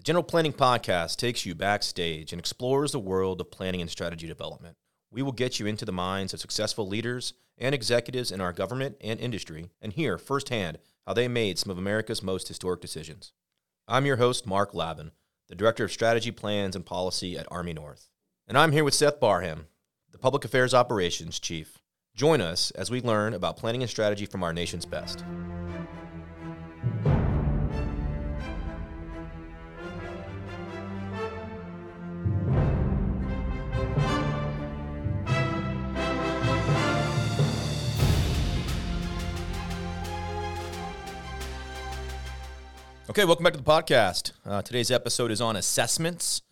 The General Planning Podcast takes you backstage and explores the world of planning and strategy development. We will get you into the minds of successful leaders and executives in our government and industry and hear firsthand how they made some of America's most historic decisions. I'm your host, Mark Lavin, the Director of Strategy, Plans, and Policy at Army North. And I'm here with Seth Barham, the Public Affairs Operations Chief. Join us as we learn about planning and strategy from our nation's best. Okay, welcome back to the podcast. Uh, today's episode is on assessments,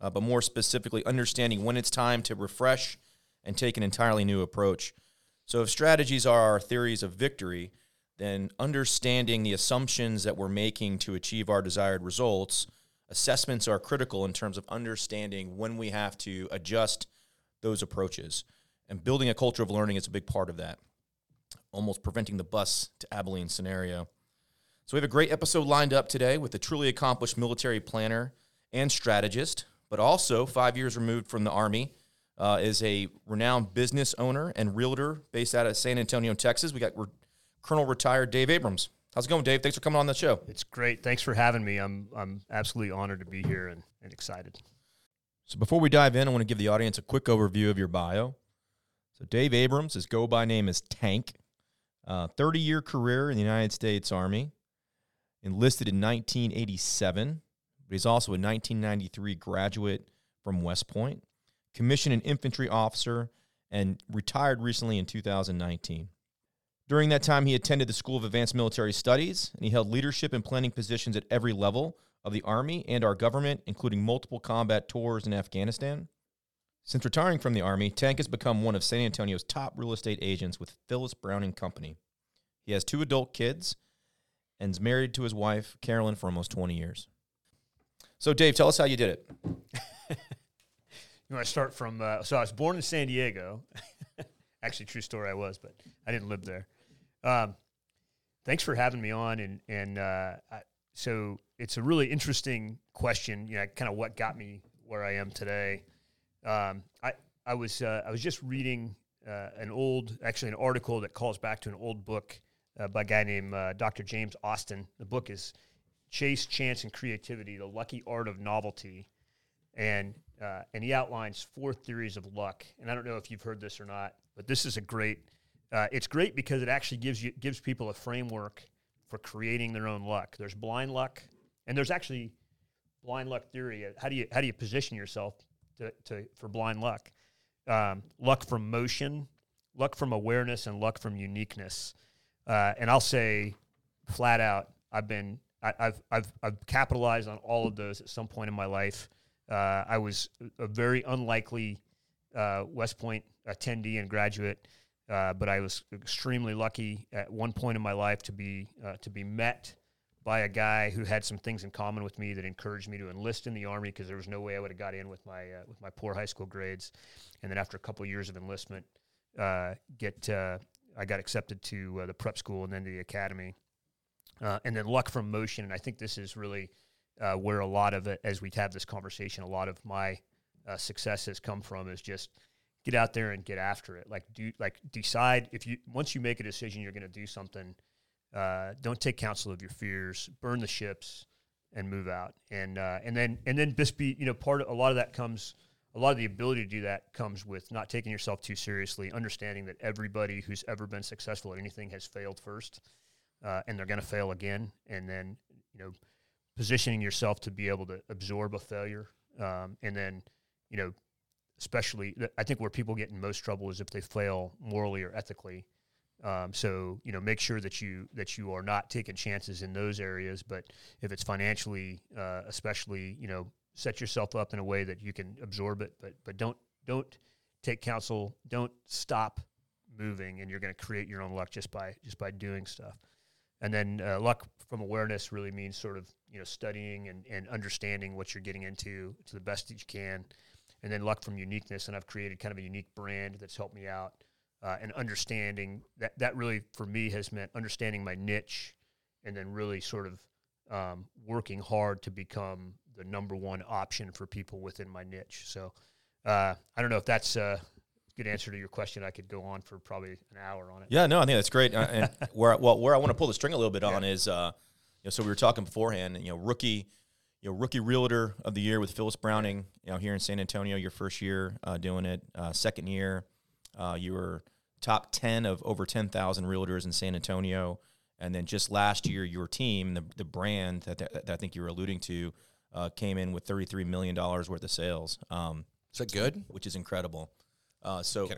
uh, but more specifically, understanding when it's time to refresh and take an entirely new approach. So, if strategies are our theories of victory, then understanding the assumptions that we're making to achieve our desired results, assessments are critical in terms of understanding when we have to adjust those approaches. And building a culture of learning is a big part of that, almost preventing the bus to Abilene scenario. So we have a great episode lined up today with a truly accomplished military planner and strategist, but also five years removed from the Army, uh, is a renowned business owner and realtor based out of San Antonio, Texas. We got re- Colonel retired Dave Abrahams. How's it going, Dave? Thanks for coming on the show. It's great. Thanks for having me. I'm I'm absolutely honored to be here and, and excited. So before we dive in, I want to give the audience a quick overview of your bio. So Dave Abrahams, his go by name is Tank. Uh, 30 year career in the United States Army enlisted in 1987, but he's also a 1993 graduate from West Point, commissioned an infantry officer, and retired recently in 2019. During that time, he attended the School of Advanced Military Studies, and he held leadership and planning positions at every level of the Army and our government, including multiple combat tours in Afghanistan. Since retiring from the Army, Tank has become one of San Antonio's top real estate agents with Phyllis Browning Company. He has two adult kids and is married to his wife, Carolyn, for almost 20 years. So, Dave, tell us how you did it. you want to start from? Uh, so I was born in San Diego. Actually, true story. I was, but I didn't live there. Um, thanks for having me on. And and uh, I, so it's a really interesting question. You know, kind of what got me where I am today. Um, I I was uh, I was just reading uh, an old, actually, an article that calls back to an old book uh, by a guy named uh, Dr. James Austin. The book is Chase, Chance, and Creativity: The Lucky Art of Novelty, and uh, and he outlines four theories of luck. And I don't know if you've heard this or not, but this is a great. Uh, it's great because it actually gives you gives people a framework for creating their own luck. There's blind luck, and there's actually blind luck theory. How do you how do you position yourself to, to for blind luck? Um, luck from motion, luck from awareness, and luck from uniqueness. Uh, and I'll say flat out, I've been I, have I've I've capitalized on all of those at some point in my life. Uh, I was a very unlikely uh, West Point attendee and graduate, uh, but I was extremely lucky at one point in my life to be uh, to be met by a guy who had some things in common with me that encouraged me to enlist in the army because there was no way I would have got in with my uh, with my poor high school grades, and then after a couple years of enlistment, get I got accepted to uh, the prep school and then to the academy. Uh, and then luck from motion. And I think this is really uh, where a lot of it, as we have this conversation, a lot of my uh, success has come from is just get out there and get after it. Like do like decide if you once you make a decision you're going to do something. Uh, don't take counsel of your fears. Burn the ships and move out. And uh, and then and then just be you know part of a lot of that comes a lot of the ability to do that comes with not taking yourself too seriously, understanding that everybody who's ever been successful at anything has failed first, uh, and they're going to fail again, and then you know positioning yourself to be able to absorb a failure, um, and then you know especially I think where people get in most trouble is if they fail morally or ethically. Um, so you know, make sure that you that you are not taking chances in those areas. But if it's financially, uh, especially, you know, set yourself up in a way that you can absorb it, but but don't don't take counsel. Don't stop moving, and you're going to create your own luck just by just by doing stuff. And then uh, luck from awareness really means sort of you know studying and, and understanding what you're getting into to the best that you can. And then luck from uniqueness, and I've created kind of a unique brand that's helped me out. Uh, and understanding that that really for me has meant understanding my niche, and then really sort of um, working hard to become the number one option for people within my niche. So uh, I don't know if that's a good answer to your question. I could go on for probably an hour on it. Yeah, no, I think that's great. Uh, and where well, where I want to pull the string a little bit on is, uh, you know, so we were talking beforehand, and, you know, rookie, you know, rookie realtor of the year with Phyllis Browning, you know, here in San Antonio, your first year uh, doing it, uh, second year, uh, you were top ten of over ten thousand realtors in San Antonio, and then just last year, your team, the the brand that, that, that I think you were alluding to, uh, came in with thirty three million dollars worth of sales. Um, Is that good? which is incredible. Uh, so,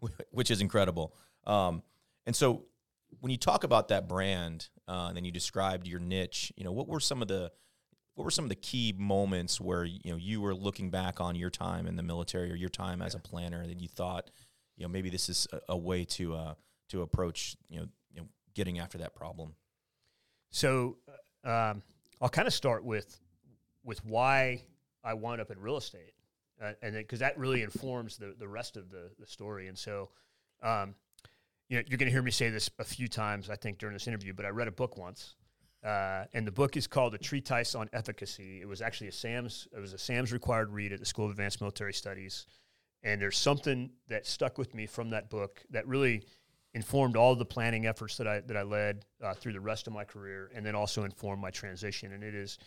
which is incredible. Um, and so, when you talk about that brand, uh, and then you described your niche, you know, what were some of the what were some of the key moments where you know you were looking back on your time in the military or your time as a planner that you thought, you know, maybe this is a, a way to uh, to approach you know you know getting after that problem. So uh, um, I'll kind of start with with why I wound up in real estate, uh, and because that really informs the the rest of the the story. And so, um, you know, you're going to hear me say this a few times, I think, during this interview. But I read a book once, uh, and the book is called "A Treatise on Efficacy." It was actually a SAMS. It was a SAMS required read at the School of Advanced Military Studies. And there's something that stuck with me from that book that really informed all the planning efforts that I that I led uh, through the rest of my career, and then also informed my transition. And it is,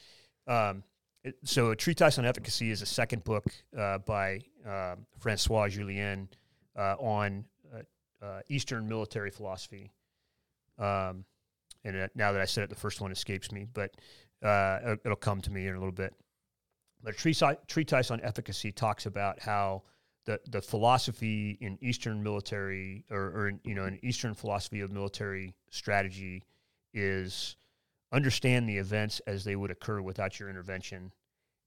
um, it, so a treatise on efficacy is a second book uh, by um, Francois Jullien uh, on uh, uh, Eastern military philosophy. Um, and uh, now that I said it, the first one escapes me, but it'll come to me in a little bit. But a treatise, treatise on efficacy talks about how the the philosophy in Eastern military or, or in, you know an Eastern philosophy of military strategy is understand the events as they would occur without your intervention,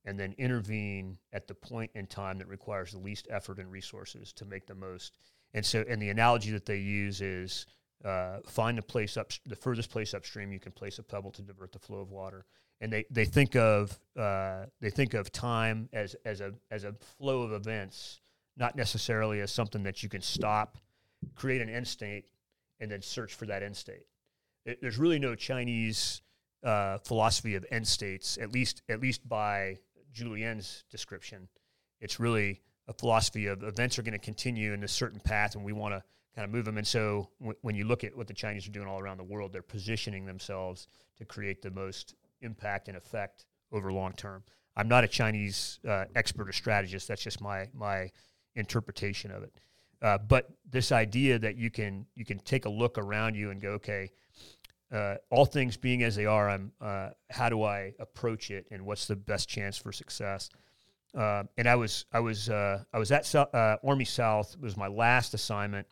and then intervene at the point in time that requires the least effort and resources to make the most. And so, and the analogy that they use is uh, find a place up the furthest place upstream you can place a pebble to divert the flow of water. And they, they think of uh, they think of time as as a as a flow of events not necessarily as something that you can stop, create an end state, and then search for that end state. It, there's really no Chinese uh, philosophy of end states, at least at least by Jullien's description. It's really a philosophy of events are going to continue in a certain path, and we want to kind of move them. And so, w- when you look at what the Chinese are doing all around the world, they're positioning themselves to create the most impact and effect over long term. I'm not a Chinese uh, expert or strategist. That's just my my interpretation of it. Uh, but this idea that you can you can take a look around you and go, okay, uh, all things being as they are, I'm uh, how do I approach it, and what's the best chance for success? Uh, and I was I was uh, I was at uh, Army South. It was my last assignment.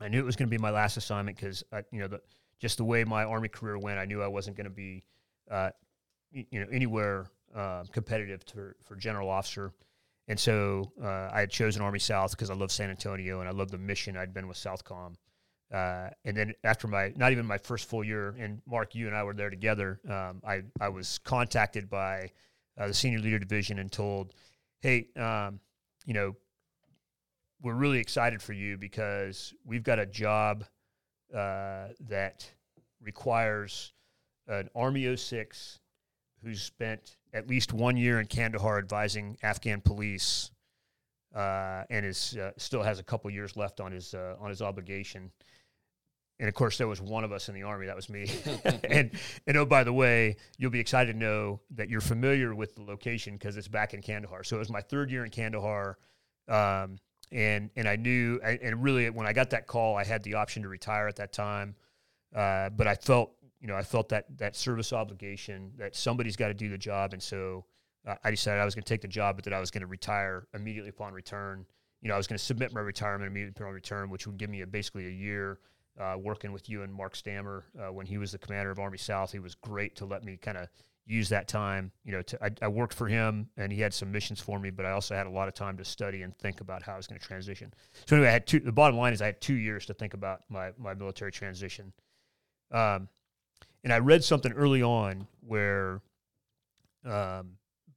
I knew it was going to be my last assignment because you know the, just the way my Army career went, I knew I wasn't going to be you know anywhere competitive to, for general officer. And so uh, I had chosen Army South because I love San Antonio and I love the mission I'd been with Southcom. Uh, and then after my, not even my first full year, and Mark, you and I were there together, um, I, I was contacted by uh, the senior leader division and told, hey, um, you know, we're really excited for you because we've got a job uh, that requires an Army 06 who's spent at least one year in Kandahar advising Afghan police, uh, and is uh, still has a couple years left on his uh, on his obligation. And of course, there was one of us in the army. That was me. and and oh, by the way, you'll be excited to know that you're familiar with the location because it's back in Kandahar. So it was my third year in Kandahar, um, and and I knew. And really, when I got that call, I had the option to retire at that time, uh, but I felt you know, I felt that that service obligation that somebody's got to do the job, and so uh, I decided I was going to take the job, but that I was going to retire immediately upon return. You know, I was going to submit my retirement immediately upon return, which would give me a, basically a year uh, working with you and Mark Stammer uh, when he was the commander of Army South. He was great to let me kind of use that time. You know, to, I, I, worked for him, and he had some missions for me, but I also had a lot of time to study and think about how I was going to transition. So anyway, I had two. The bottom line is I had two years to think about my my military transition. Um, and I read something early on where um,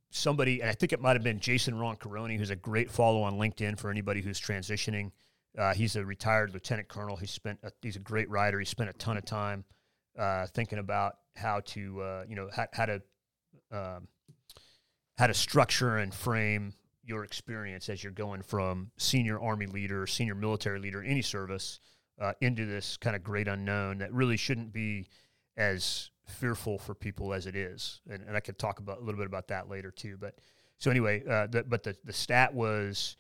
somebody, and I think it might have been Jason Roncoroni, who's a great follow on LinkedIn for anybody who's transitioning. Uh, he's a retired lieutenant colonel. He spent a, he's a great writer. He spent a ton of time uh, thinking about how to uh, you know how, how to um, how to structure and frame your experience as you're going from senior army leader, senior military leader, any service, uh, into this kind of great unknown that really shouldn't be as fearful for people as it is. And, and I could talk about a little bit about that later too. But so anyway, uh, the, but the the stat was,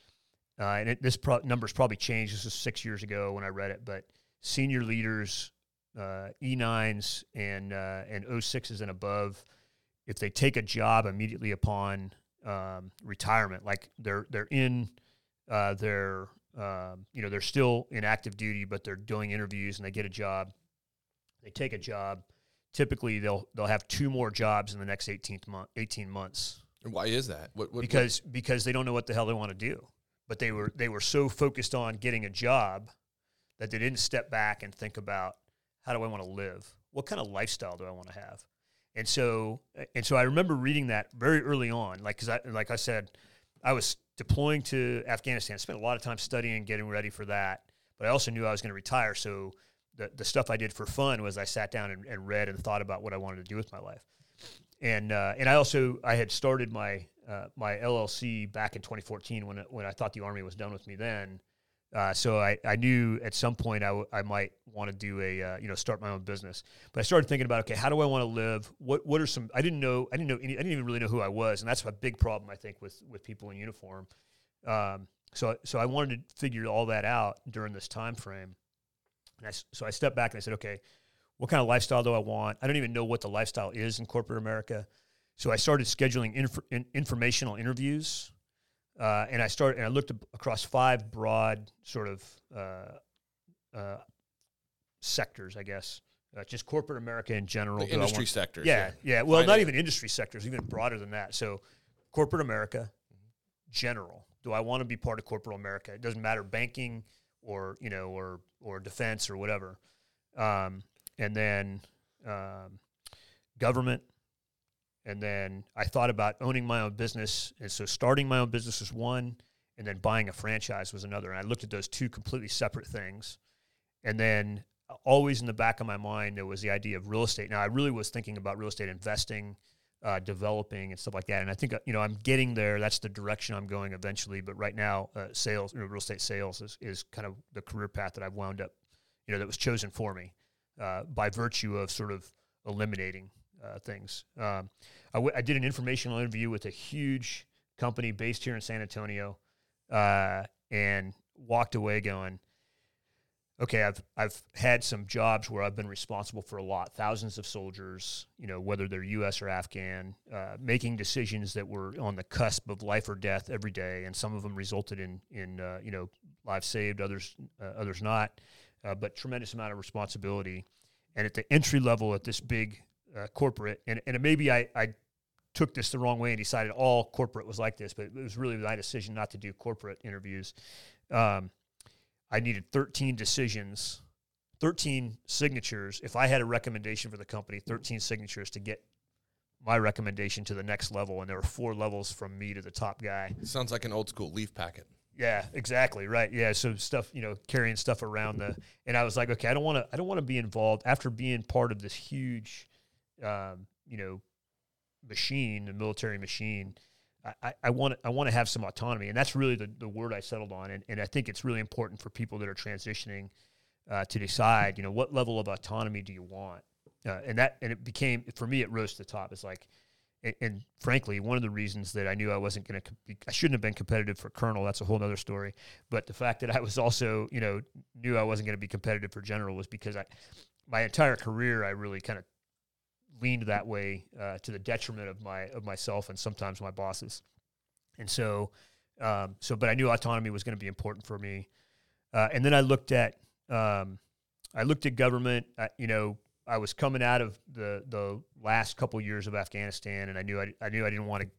uh, and it, this pro- number's probably changed. This was six years ago when I read it, but senior leaders, uh, E9s and uh, and 06s and above, if they take a job immediately upon um, retirement, like they're they're in uh, their um, you know they're still in active duty, but they're doing interviews and they get a job. They take a job. Typically, they'll they'll have two more jobs in the next 18 month 18 months. And why is that? What, what, because what? because they don't know what the hell they want to do. But they were they were so focused on getting a job that they didn't step back and think about how do I want to live? What kind of lifestyle do I want to have? And so and so I remember reading that very early on, like because I like I said, I was deploying to Afghanistan. I spent a lot of time studying, getting ready for that. But I also knew I was going to retire, so the the stuff I did for fun was I sat down and, and read and thought about what I wanted to do with my life. And uh, and I also I had started my uh, my LLC back in 2014 when when I thought the army was done with me then. Uh, so I, I knew at some point I, w- I might want to do a uh, you know start my own business. But I started thinking about okay, how do I want to live? What what are some? I didn't know I didn't know any, I didn't even really know who I was, and that's a big problem I think with with people in uniform. Um, so so I wanted to figure all that out during this time frame. And I, so I stepped back and I said, okay, what kind of lifestyle do I want? I don't even know what the lifestyle is in corporate America. So I started scheduling inf- in, informational interviews uh, and I started and I looked across five broad sort of uh, uh, sectors, I guess, uh, just corporate America in general. The industry sectors. Yeah, yeah. yeah. Well, Finance. not even industry sectors, even broader than that. So, corporate America, general. Do I want to be part of corporate America? It doesn't matter banking or you know or or defense or whatever. Um, and then um, government, and then I thought about owning my own business. And so starting my own business was one, and then buying a franchise was another. And I looked at those two completely separate things. And then always in the back of my mind, there was the idea of real estate. Now, I really was thinking about real estate investing, uh, developing, and stuff like that. And I think, uh, you know, I'm getting there. That's the direction I'm going eventually. But right now, uh, sales, you know, real estate sales is, is kind of the career path that I've wound up, you know, that was chosen for me uh, by virtue of sort of eliminating uh, things. Um, I, w- I did an informational interview with a huge company based here in San Antonio, uh, and walked away going, "Okay, I've I've had some jobs where I've been responsible for a lot, thousands of soldiers, you know, whether they're U.S. or Afghan, uh, making decisions that were on the cusp of life or death every day, and some of them resulted in in uh, you know lives saved, others uh, others not, uh, but tremendous amount of responsibility." And at the entry level at this big uh, corporate, and, and maybe I, I took this the wrong way and decided all corporate was like this, but it was really my decision not to do corporate interviews. Um, I needed 13 decisions, 13 signatures. If I had a recommendation for the company, 13 signatures to get my recommendation to the next level, and there were four levels from me to the top guy. Sounds like an old school leaf packet. Yeah, exactly. Right. Yeah. So stuff, you know, carrying stuff around the, and I was like, okay, I don't want to, I don't want to be involved after being part of this huge um, you know, machine, the military machine. I, I want I want to have some autonomy, and that's really the, the word I settled on. And, and I think it's really important for people that are transitioning uh, to decide, you know, what level of autonomy do you want? Uh, and that and it became for me, it rose to the top. It's like, and, and frankly, one of the reasons that I knew I wasn't going to, be I shouldn't have been competitive for colonel. That's a whole other story. But the fact that I was also, you know, knew I wasn't going to be competitive for general was because I, my entire career, I really kind of leaned that way uh, to the detriment of my of myself and sometimes my bosses. And so, um, so but I knew autonomy was going to be important for me. Uh, and then I looked at um, I looked at government. Uh, you know, I was coming out of the the last couple years of Afghanistan, and I knew I, I knew I didn't want to.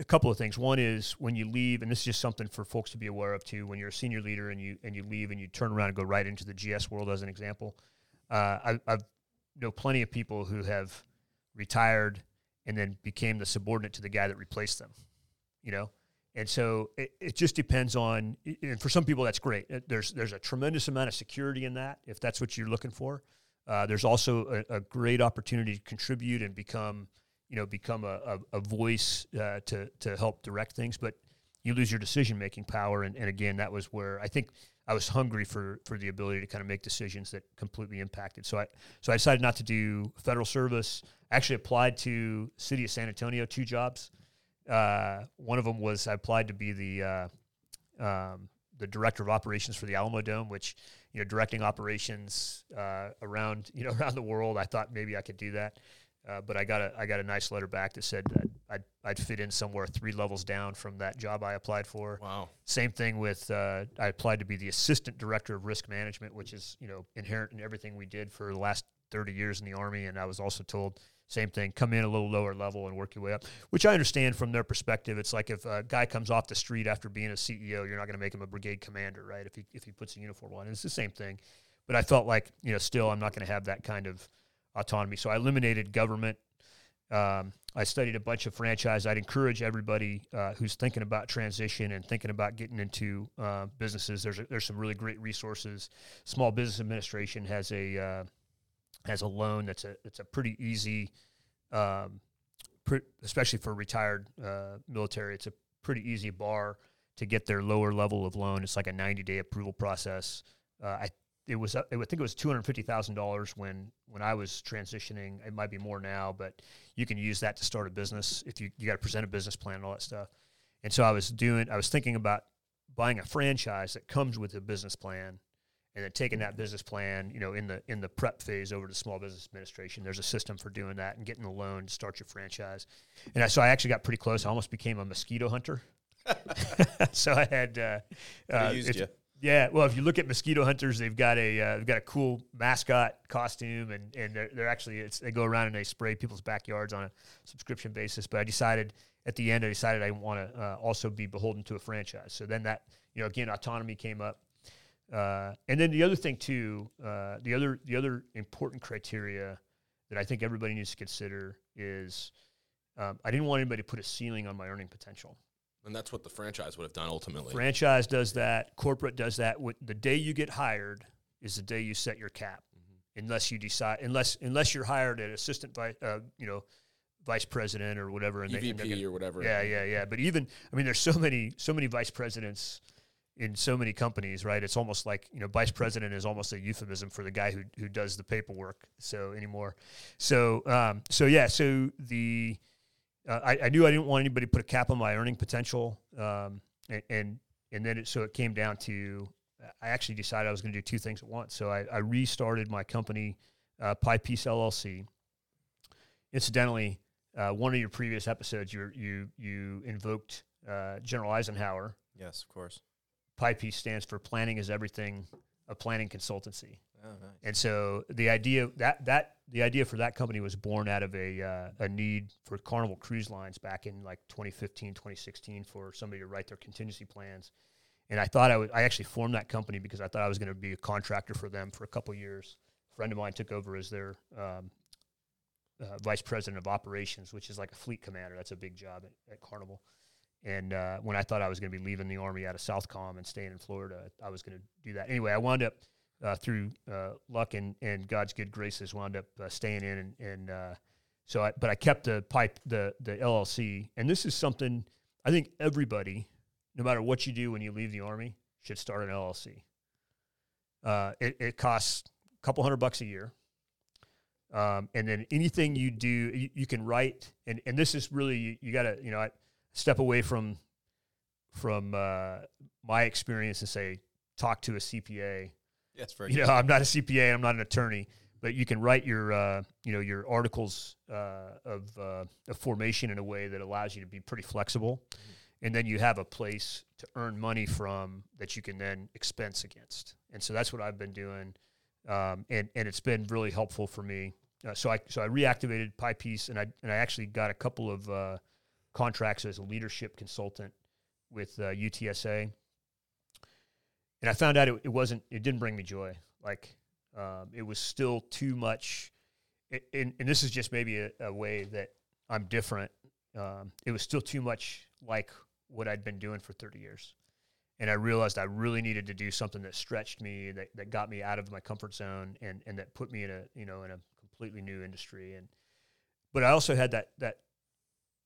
A couple of things. One is when you leave, and this is just something for folks to be aware of too. When you're a senior leader and you and you leave and you turn around and go right into the GS world, as an example, uh, I, I've know plenty of people who have retired and then became the subordinate to the guy that replaced them, you know? And so it, it just depends on, and for some people that's great. There's there's a tremendous amount of security in that if that's what you're looking for. Uh, there's also a, a, great opportunity to contribute and become, you know become a, a, a voice uh, to to help direct things, but you lose your decision making power. And, and again, that was where I think I was hungry for for the ability to kind of make decisions that completely impacted. So I so I decided not to do federal service. I actually applied to City of San Antonio two jobs. Uh, one of them was I applied to be the uh, um, the director of operations for the Alamodome, which you know directing operations uh, around you know around the world. I thought maybe I could do that, uh, but I got a I got a nice letter back that said that I'd I'd fit in somewhere three levels down from that job I applied for. Wow. Same thing with uh, I applied to be the assistant director of risk management, which is you know inherent in everything we did for the last thirty years in the army, and I was also told same thing, come in a little lower level and work your way up, which I understand from their perspective. It's like if a guy comes off the street after being a CEO, you're not going to make him a brigade commander, right? If he, if he puts a uniform on, it's the same thing. But I felt like, you know, still I'm not going to have that kind of autonomy. So I eliminated government. Um, I studied a bunch of franchise. I'd encourage everybody uh, who's thinking about transition and thinking about getting into uh, businesses. There's a, there's some really great resources. Small Business Administration has a uh, has a loan that's a it's a pretty easy, um, pre- especially for retired uh, military. It's a pretty easy bar to get their lower level of loan. It's like a 90 day approval process. Uh, I it was uh, I think it was two hundred fifty thousand dollars when when I was transitioning. It might be more now, but you can use that to start a business if you you got to present a business plan and all that stuff. And so I was doing I was thinking about buying a franchise that comes with a business plan and then taking that business plan, you know, in the in the prep phase over to Small Business Administration. There's a system for doing that and getting a loan to start your franchise. And I, so I actually got pretty close. I almost became a mosquito hunter. so I had uh, uh, used if- you. Yeah. Well, if you look at mosquito hunters, they've got a uh, they've got a cool mascot costume, and and they're, they're actually they go around and they spray people's backyards on a subscription basis. But I decided at the end, I decided I want to uh, also be beholden to a franchise. So then that you know again autonomy came up. Uh, and then the other thing too, uh, the other the other important criteria that I think everybody needs to consider is um, I didn't want anybody to put a ceiling on my earning potential. And that's what the franchise would have done ultimately. Franchise does that. Corporate does that. The day you get hired is the day you set your cap, unless you decide unless unless you're hired at assistant vice, uh, you know, vice president or whatever. And they- EVP gonna- or whatever. yeah, yeah, yeah. But even I mean, there's so many so many vice presidents in so many companies, right? It's almost like you know, vice president is almost a euphemism for the guy who who does the paperwork. So anymore, so um, so yeah, so the uh, I, I knew I didn't want anybody to put a cap on my earning potential, um, and, and and then it, so it came down to I actually decided I was going to do two things at once. So I, I restarted my company, uh, Pie Piece LLC. Incidentally, uh, one of your previous episodes, you you you invoked uh, General Eisenhower. Yes, of course. Pie Piece stands for Planning is Everything, a planning consultancy. Oh, nice. And so the idea that that the idea for that company was born out of a uh, a need for Carnival Cruise Lines back in like 2015, 2016 for somebody to write their contingency plans. And I thought I would I actually formed that company because I thought I was going to be a contractor for them for a couple years. A friend of mine took over as their um, uh, vice president of operations, which is like a fleet commander. That's a big job at, at Carnival. And uh, when I thought I was going to be leaving the army out of Southcom and staying in Florida, I was going to do that. Anyway, I wound up uh, through uh, luck and, and God's good graces, wound up uh, staying in, and, and uh, so I, but I kept the pipe, the the LLC, and this is something I think everybody, no matter what you do when you leave the army, should start an LLC. Uh, it, it costs a couple hundred bucks a year. Um, and then anything you do, you, you can write, and, and this is really you, you got to you know I step away from from uh, my experience and say talk to a CPA. Yes, very You good. know, I'm not a CPA, I'm not an attorney, but you can write your uh, you know your articles uh, of, uh, of formation in a way that allows you to be pretty flexible, and then you have a place to earn money from that you can then expense against. And so that's what I've been doing, um, and and it's been really helpful for me. Uh, so I so I reactivated PyPiece, and I and I actually got a couple of uh, contracts as a leadership consultant with uh, UTSA, and I found out it, it wasn't it didn't bring me joy. Like um, it was still too much, and, and this is just maybe a, a way that I'm different. Um, it was still too much like what I'd been doing for 30 years. And I realized I really needed to do something that stretched me, that, that got me out of my comfort zone, and, and that put me in a you know in a completely new industry. And but I also had that that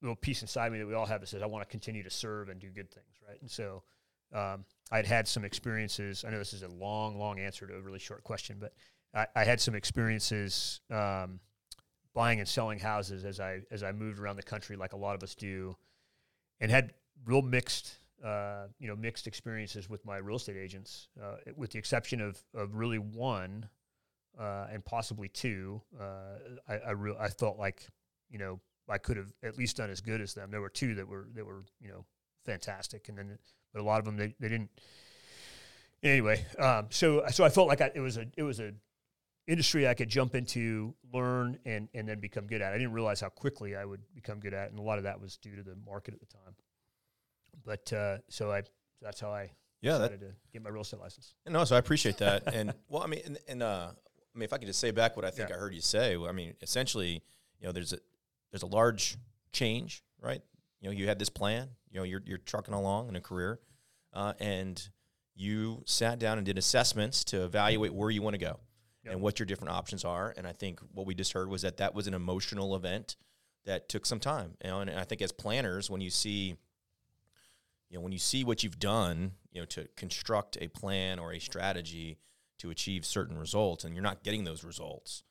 little piece inside me that we all have that says I want to continue to serve and do good things, right? And so um, I'd had some experiences. I know this is a long, long answer to a really short question, but I, I had some experiences um, buying and selling houses as I as I moved around the country, like a lot of us do, and had real mixed. Uh, you know, mixed experiences with my real estate agents, uh, with the exception of, of really one uh, and possibly two. Uh, I I, re- I felt like you know I could have at least done as good as them. There were two that were that were you know fantastic, and then a lot of them they, they didn't. Anyway, um, so so I felt like I, it was a it was a industry I could jump into, learn, and and then become good at. I didn't realize how quickly I would become good at, it, and a lot of that was due to the market at the time. But uh, so I that's how I Yeah, that, decided to get my real estate license. no, so I appreciate that. and well, I mean, and, and uh, I mean, if I could just say back what I think Yeah. I heard you say, I mean, essentially, you know, there's a there's a large change, right? You know, you had this plan. You know, you're you're trucking along in a career, uh, and you sat down and did assessments to evaluate where you want to go Yep. and what your different options are. And I think what we just heard was that that was an emotional event that took some time. And I think as planners, when you see you know when you see what you've done you know to construct a plan or a strategy to achieve certain results and you're not getting those results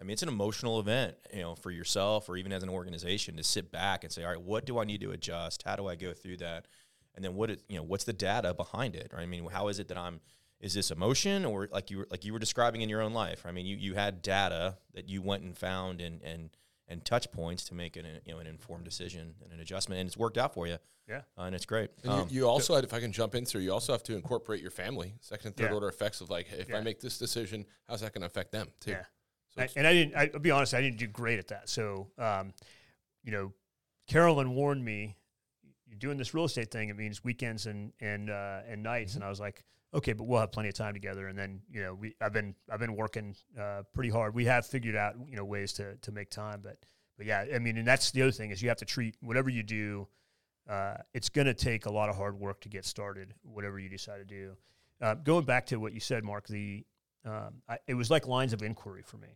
i mean it's an emotional event you know for yourself or even as an organization to sit back and say all right what do i need to adjust how do i go through that and then what is, you know what's the data behind it right i mean how is it that i'm is this emotion or like you were like you were describing in your own life i mean you, you had data that you went and found and and and touch points to make an you know an informed decision and an adjustment and it's worked out for you Yeah. uh, and it's great And Um, you, you also had, if I can jump in sir, you also have to incorporate your family, second and third Yeah. order effects of like, if Yeah. I make this decision, how's that going to affect them too? Yeah. So I, and I didn't. I, I'll be honest. I didn't do great at that. So, um, you know, Carolyn warned me, "You're doing this real estate thing. It means weekends and and uh, and nights." And I was like, "Okay, but we'll have plenty of time together." And then, you know, we I've been I've been working uh, pretty hard. We have figured out you know ways to to make time, but but yeah, I mean, and that's the other thing is you have to treat whatever you do. Uh, it's going to take a lot of hard work to get started, whatever you decide to do. Uh, going back to what you said, Mark, the um, I, it was like lines of inquiry for me,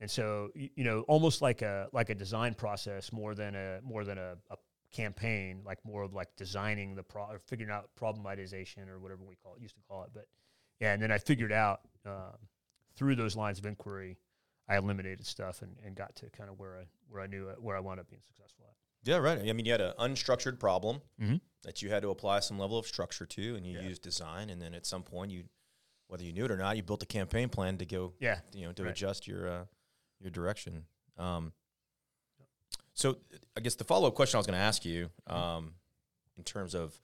and so you, you know, almost like a like a design process more than a more than a, a campaign, like more of like designing the pro or figuring out problematization or whatever we call it, used to call it. But yeah, and then I figured out um, through those lines of inquiry, I eliminated stuff and, and got to kind of where I where I knew where I wound up being successful at. Yeah, right. I mean, you had an unstructured problem Mhm. that you had to apply some level of structure to, and you Yeah. used design, and then at some point, you, whether you knew it or not, you built a campaign plan to go, Yeah, you know, to Right. adjust your uh, your direction. Um, so, I guess the follow up question I was going to ask you, um, in terms of,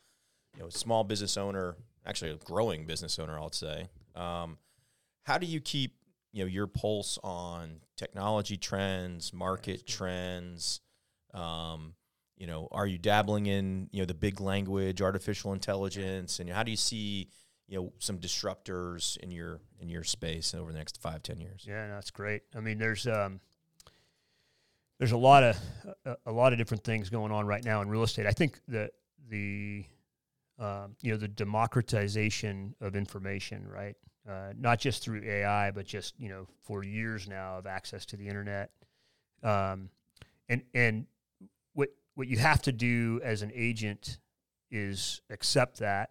you know, small business owner, actually a growing business owner, I'd say, um, how do you keep you know your pulse on technology trends, market trends? Um, you know, are you dabbling in you know the big language, artificial intelligence, and how do you see you know some disruptors in your in your space over the next five ten years? Yeah, that's great. I mean, there's um, there's a lot of a, a lot of different things going on right now in real estate. I think that the um, you know the democratization of information, right? Uh, not just through AI, but just you know for years now of access to the internet, um, and and what what you have to do as an agent is accept that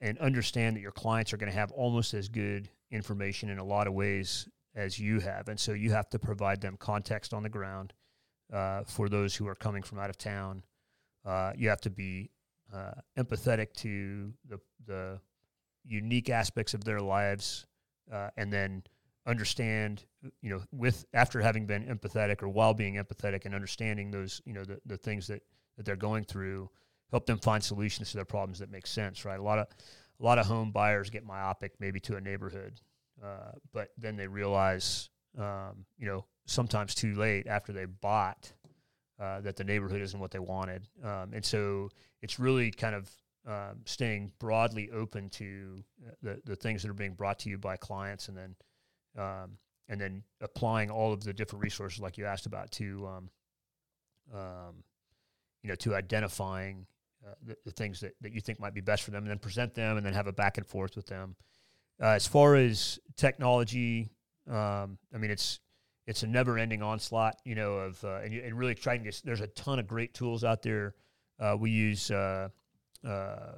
and understand that your clients are going to have almost as good information in a lot of ways as you have. And so you have to provide them context on the ground uh, for those who are coming from out of town. Uh, you have to be uh, empathetic to the, the unique aspects of their lives uh, and then understand you know with after having been empathetic or while being empathetic and understanding those you know the, the things that that they're going through help them find solutions to their problems that make sense right a lot of a lot of home buyers get myopic maybe to a neighborhood uh, but then they realize um, you know sometimes too late after they bought uh, that the neighborhood isn't what they wanted. Um, and so it's really kind of um, staying broadly open to uh, the, the things that are being brought to you by clients and then um, and then applying all of the different resources like you asked about to um, um, you know to identifying uh, the, the things that, that you think might be best for them and then present them and then have a back and forth with them uh, as far as technology um, i mean it's it's a never ending onslaught, you know, of uh, and, and really trying to. There's a ton of great tools out there. Uh, we use uh, uh,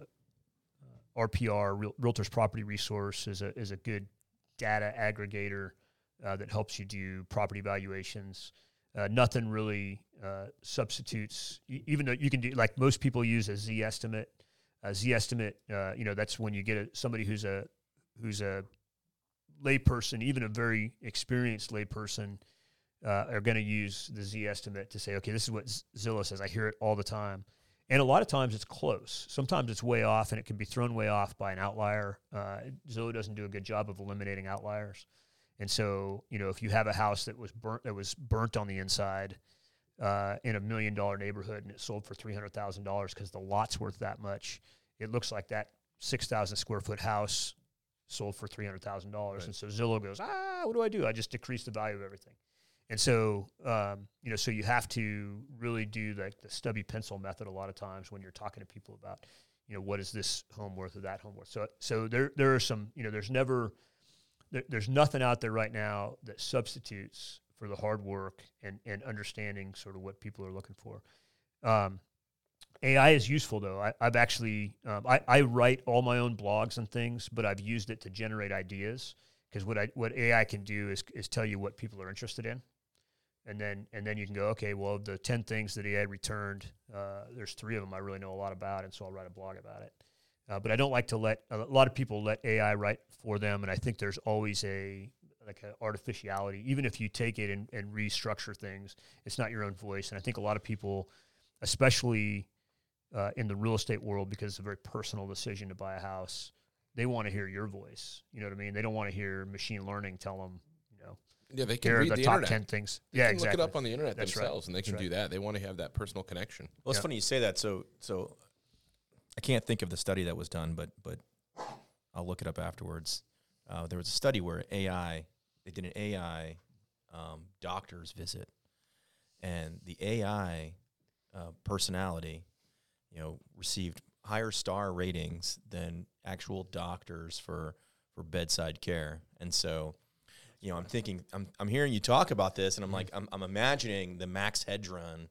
RPR, Real, Realtors Property Resource, is a is a good data aggregator uh, that helps you do property valuations. Uh, nothing really uh, substitutes, even though you can do like most people use a Zestimate. A Zestimate, uh, you know, that's when you get a, somebody who's a who's a layperson, even a very experienced layperson, uh, are going to use the Zestimate to say, okay, this is what Zillow says. I hear it all the time. And a lot of times it's close. Sometimes it's way off and it can be thrown way off by an outlier. Uh, Zillow doesn't do a good job of eliminating outliers. And so, you know, if you have a house that was burnt, that was burnt on the inside uh, in a million dollar neighborhood and it sold for $300,000 because the lot's worth that much, it looks like that 6,000 square foot house sold for $300,000. And so Zillow goes, ah, what do I do? I just decrease the value of everything. And so, um, you know, so you have to really do like the stubby pencil method a lot of times when you're talking to people about, you know, what is this home worth or that home worth. So, so there, there are some, you know, there's never, there, there's nothing out there right now that substitutes for the hard work and, and understanding sort of what people are looking for. Um, AI is useful though. I, I've actually, um, I, I write all my own blogs and things, but I've used it to generate ideas because what I, what AI can do is, is tell you what people are interested in. And then and then you can go okay well the 10 things that had returned uh, there's three of them i really know a lot about and so i'll write a blog about it. Uh, but i don't like to let a lot of people let ai write for them and i think there's always a like an artificiality. Even if you take it and, and restructure things it's not your own voice. And i think a lot of people especially uh, in the real estate world because it's a very personal decision to buy a house they want to hear your voice you know what i mean they don't want to hear machine learning tell them you know Yeah, they can read the, the, top internet. 10 things They yeah can exactly look it up on the internet That's right. themselves, and they That's can right. do that. They want to have that personal connection. Well, it's Yeah. funny you say that. So, so I can't think of the study that was done, but but I'll look it up afterwards. Uh, there was a study where AI, they did an AI um, doctor's visit, and the AI uh, personality, you know, received higher star ratings than actual doctors for for bedside care, and so. You know, I'm thinking, I'm, I'm hearing you talk about this, and I'm like, I'm, I'm imagining the Max Headroom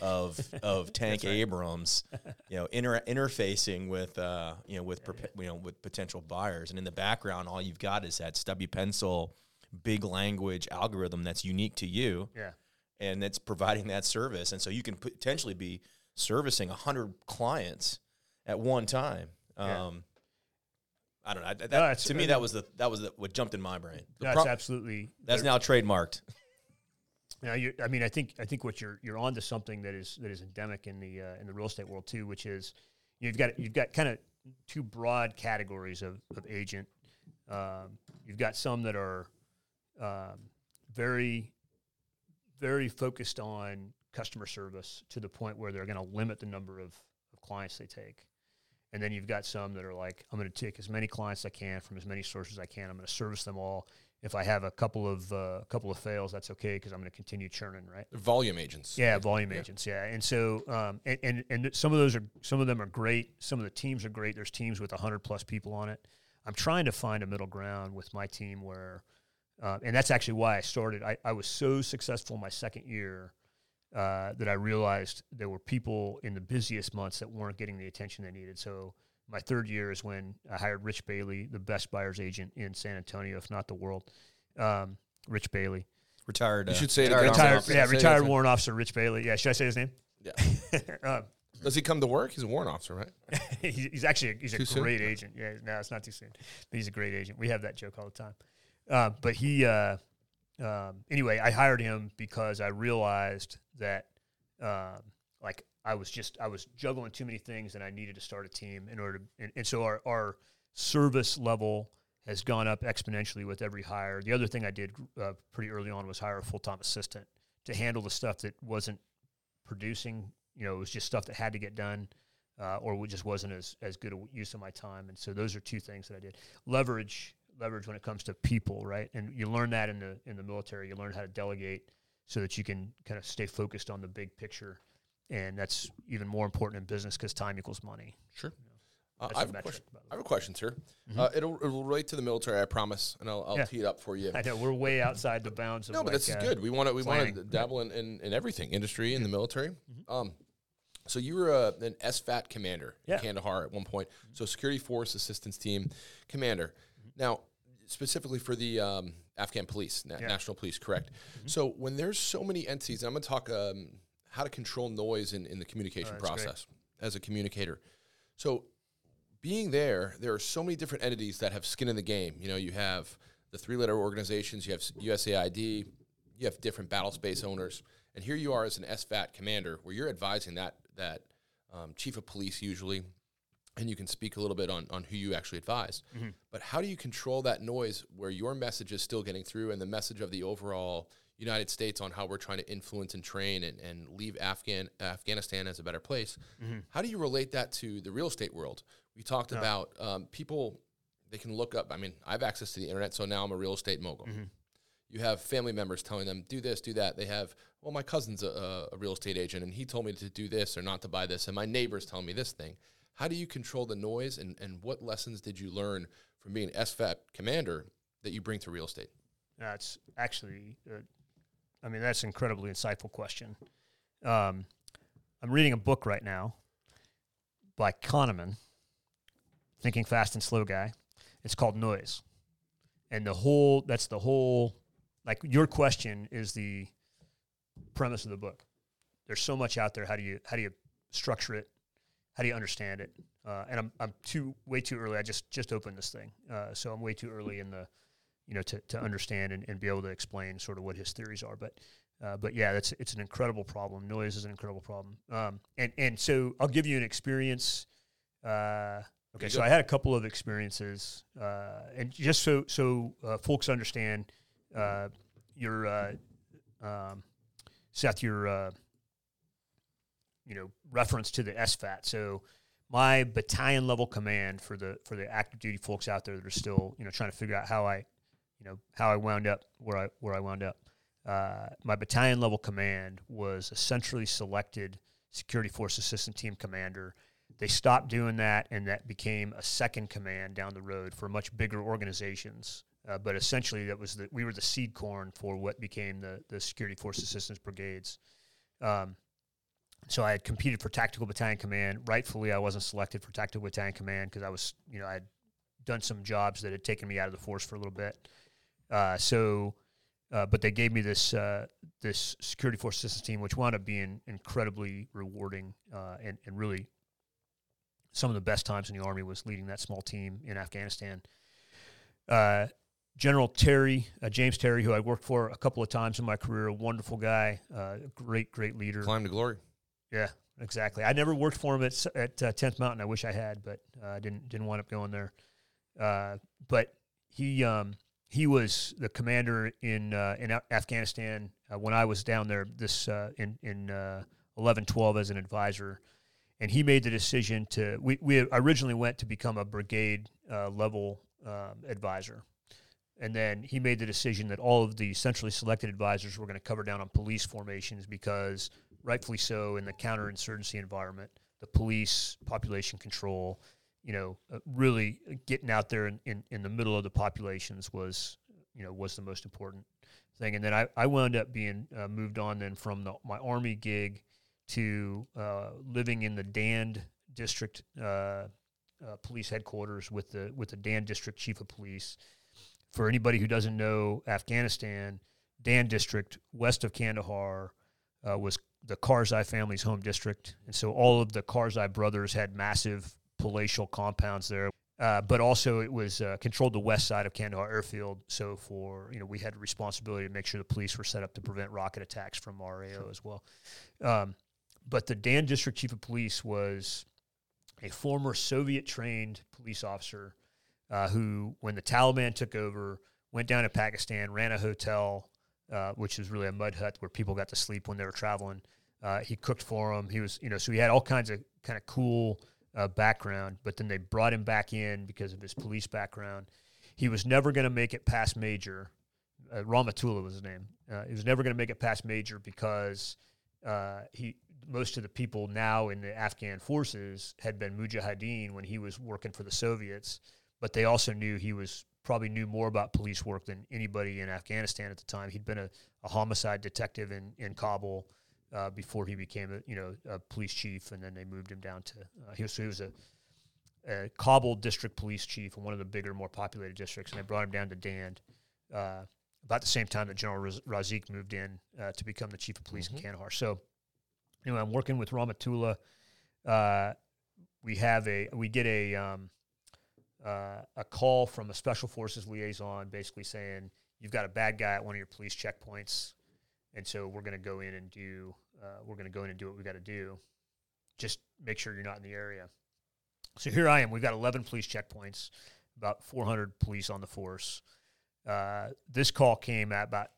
of of Tank Abrahams, you know, inter- interfacing with uh, you know with perpe- you know with potential buyers, and in the background, all you've got is that stubby pencil, big language algorithm that's unique to you, yeah. and that's providing that service, and so you can potentially be servicing hundred clients at one time. Yeah. Um, I don't know. I- That, No, to me, that was the that was the, what jumped in my brain. that's prob- absolutely That's now trademarked. Now, you I mean, I think I think what you're you're onto something that is that is endemic in the uh, in the real estate world too, which is you've got you've got kind of two broad categories of of agent. Um, you've got some that are um, very very focused on customer service to the point where they're going to limit the number of, of clients they take. And then you've got some that are like, I'm going to take as many clients as I can from as many sources as I can. I'm going to service them all. If I have a couple of uh, a couple of fails, that's okay because I'm going to continue churning, right? Volume agents. Yeah, volume Yeah. agents. Yeah, and so um, and, and and some of those are some of them are great. Some of the teams are great. There's teams with hundred plus people on it. I'm trying to find a middle ground with my team where, uh, and that's actually why I started. I, I was so successful my second year uh, that I realized there were people in the busiest months that weren't getting the attention they needed. So my third year is when I hired Rich Bailey, the best buyer's agent in San Antonio, if not the world. Um, Rich Bailey, Retired. You uh, should say it retired retired, officer. yeah, retired warrant officer Rich Bailey. Yeah, should I say his name? Yeah. um, Does he come to work? He's a warrant officer, right? he's, he's actually a, he's a Too soon? great agent. Yeah, no, it's not too soon. But he's a great agent. We have that joke all the time. Uh, but he, uh, um, anyway, I hired him because I realized that, um, like, I was just I was juggling too many things, and I needed to start a team in order. To, and, and so our our service level has gone up exponentially with every hire. The other thing I did uh, pretty early on was hire a full time assistant to handle the stuff that wasn't producing. You know, it was just stuff that had to get done, uh, or just wasn't as as good a use of my time. And so those are two things that I did. Leverage leverage when it comes to people, right? And you learn that in the in the military. You learn how to delegate so that you can kind of stay focused on the big picture. And that's even more important in business because time equals money. Sure. Uh, That's I a have a metric, question. by the way. I have a question, sir. Uh, it'll, it'll relate to the military, I promise, and I'll, I'll Yeah. tee it up for you. I know we're way outside the bounds of No, but like, this is uh, good. We want to we want to dabble in, in, in everything, industry and the military. Mm-hmm. Um, so you were uh, an SFAT commander Yeah. in Kandahar at one point. So Security Force Assistance Team commander. Now, specifically for the um, Afghan police, na- Yeah. national police, correct? So when there's so many entities, and I'm going to talk um, how to control noise in, in the communication process as a communicator. So being there, there are so many different entities that have skin in the game. You know, you have the three-letter organizations, you have USAID, you have different battle space owners, and here you are as an SFAT commander, where you're advising that that um, chief of police usually, and you can speak a little bit on on who you actually advise. Mm-hmm. But how do you control that noise where your message is still getting through, and the message of the overall United States on how we're trying to influence and train and, and leave Afghan Afghanistan as a better place? Mm-hmm. How do you relate that to the real estate world? We talked about um, people they can look up. I mean, I have access to the internet, so now I'm a real estate mogul. Mm-hmm. You have family members telling them, do this, do that. They have, well, my cousin's a, a real estate agent, and he told me to do this or not to buy this, and my neighbor's telling me this thing. How do you control the noise, and, and what lessons did you learn from being an SFAT commander that you bring to real estate? That's actually, uh, I mean, that's an incredibly insightful question. Um, I'm reading a book right now by Kahneman, Thinking Fast and Slow guy. It's called Noise, and the whole that's the whole like your question is the premise of the book. There's so much out there. How do you how do you structure it? How do you understand it? Uh, and I'm I'm too way too early. I just just opened this thing, uh, so I'm way too early in the you know, to, to understand and, and be able to explain sort of what his theories are. But uh, but yeah, that's it's an incredible problem. Noise is an incredible problem. Um, and and so I'll give you an experience. Uh, okay, so. I had a couple of experiences, uh, and just so so uh, folks understand, uh, your uh, um, Seth, your uh, you know reference to the SFAT. So my battalion level command for the for the active duty folks out there that are still you know trying to figure out how I you know how I wound up where I where I wound up. Uh, my battalion level command was a centrally selected security force assistant team commander. They stopped doing that, and that became a second command down the road for much bigger organizations. Uh, but essentially, that was the we were the seed corn for what became the the security force assistance brigades. Um, so I had competed for tactical battalion command. Rightfully, I wasn't selected for tactical battalion command because I was, you know, I had done some jobs that had taken me out of the force for a little bit. Uh, so, uh, but they gave me this uh, this security force assistance team, which wound up being incredibly rewarding uh, and and really some of the best times in the army was leading that small team in Afghanistan. Uh, General Terry, uh, James Terry, who I worked for a couple of times in my career, a wonderful guy, uh, great, great leader. Climb to glory. Yeah, exactly. I never worked for him at at uh, Tenth Mountain. I wish I had, but I uh, didn't didn't wind up going there. Uh, but he um, he was the commander in uh, in Af- Afghanistan uh, when I was down there. This uh, in in uh, eleven twelve as an advisor, and he made the decision to. We we originally went to become a brigade level um, advisor. And then he made the decision that all of the centrally selected advisors were going to cover down on police formations because rightfully so in the counterinsurgency environment, the police, population control, you know, uh, really getting out there in, in, in the middle of the populations was, you know, was the most important thing. And then I, I wound up being uh, moved on then from the, my army gig to uh, living in the Dand district uh, uh, police headquarters with the with the Dand district chief of police. For anybody who doesn't know Afghanistan, Dand district west of Kandahar uh, was the Karzai family's home district, and so all of the Karzai brothers had massive palatial compounds there. Uh, but also, it was uh, controlled the west side of Kandahar airfield. So, for you know, we had a responsibility to make sure the police were set up to prevent rocket attacks from RAO as well. Um, but the Dand district chief of police was a former Soviet-trained police officer uh, who, when the Taliban took over, went down to Pakistan, ran a hotel, uh, which was really a mud hut where people got to sleep when they were traveling. Uh, he cooked for them. He was, you know, so he had all kinds of kind of cool uh, background. But then they brought him back in because of his police background. He was never going to make it past major. Uh, Ramatullah was his name. Uh, he was never going to make it past major because uh, he most of the people now in the Afghan forces had been mujahideen when he was working for the Soviets, but they also knew he was probably knew more about police work than anybody in Afghanistan at the time. He'd been a, a homicide detective in in Kabul uh, before he became a you know a police chief, and then they moved him down to uh, he was so he was a, a Kabul district police chief in one of the bigger, more populated districts, and they brought him down to Dand. Uh, about the same time that General Razik moved in uh, to become the chief of police in Kandahar. So, anyway, I'm working with Ramatullah. Uh, we have a we get a um, uh, a call from a special forces liaison, basically saying you've got a bad guy at one of your police checkpoints, and so we're going to go in and do uh, we're going to go in and do what we got to do. Just make sure you're not in the area. So here I am. We've got 11 police checkpoints, about 400 police on the force. Uh, this call came at about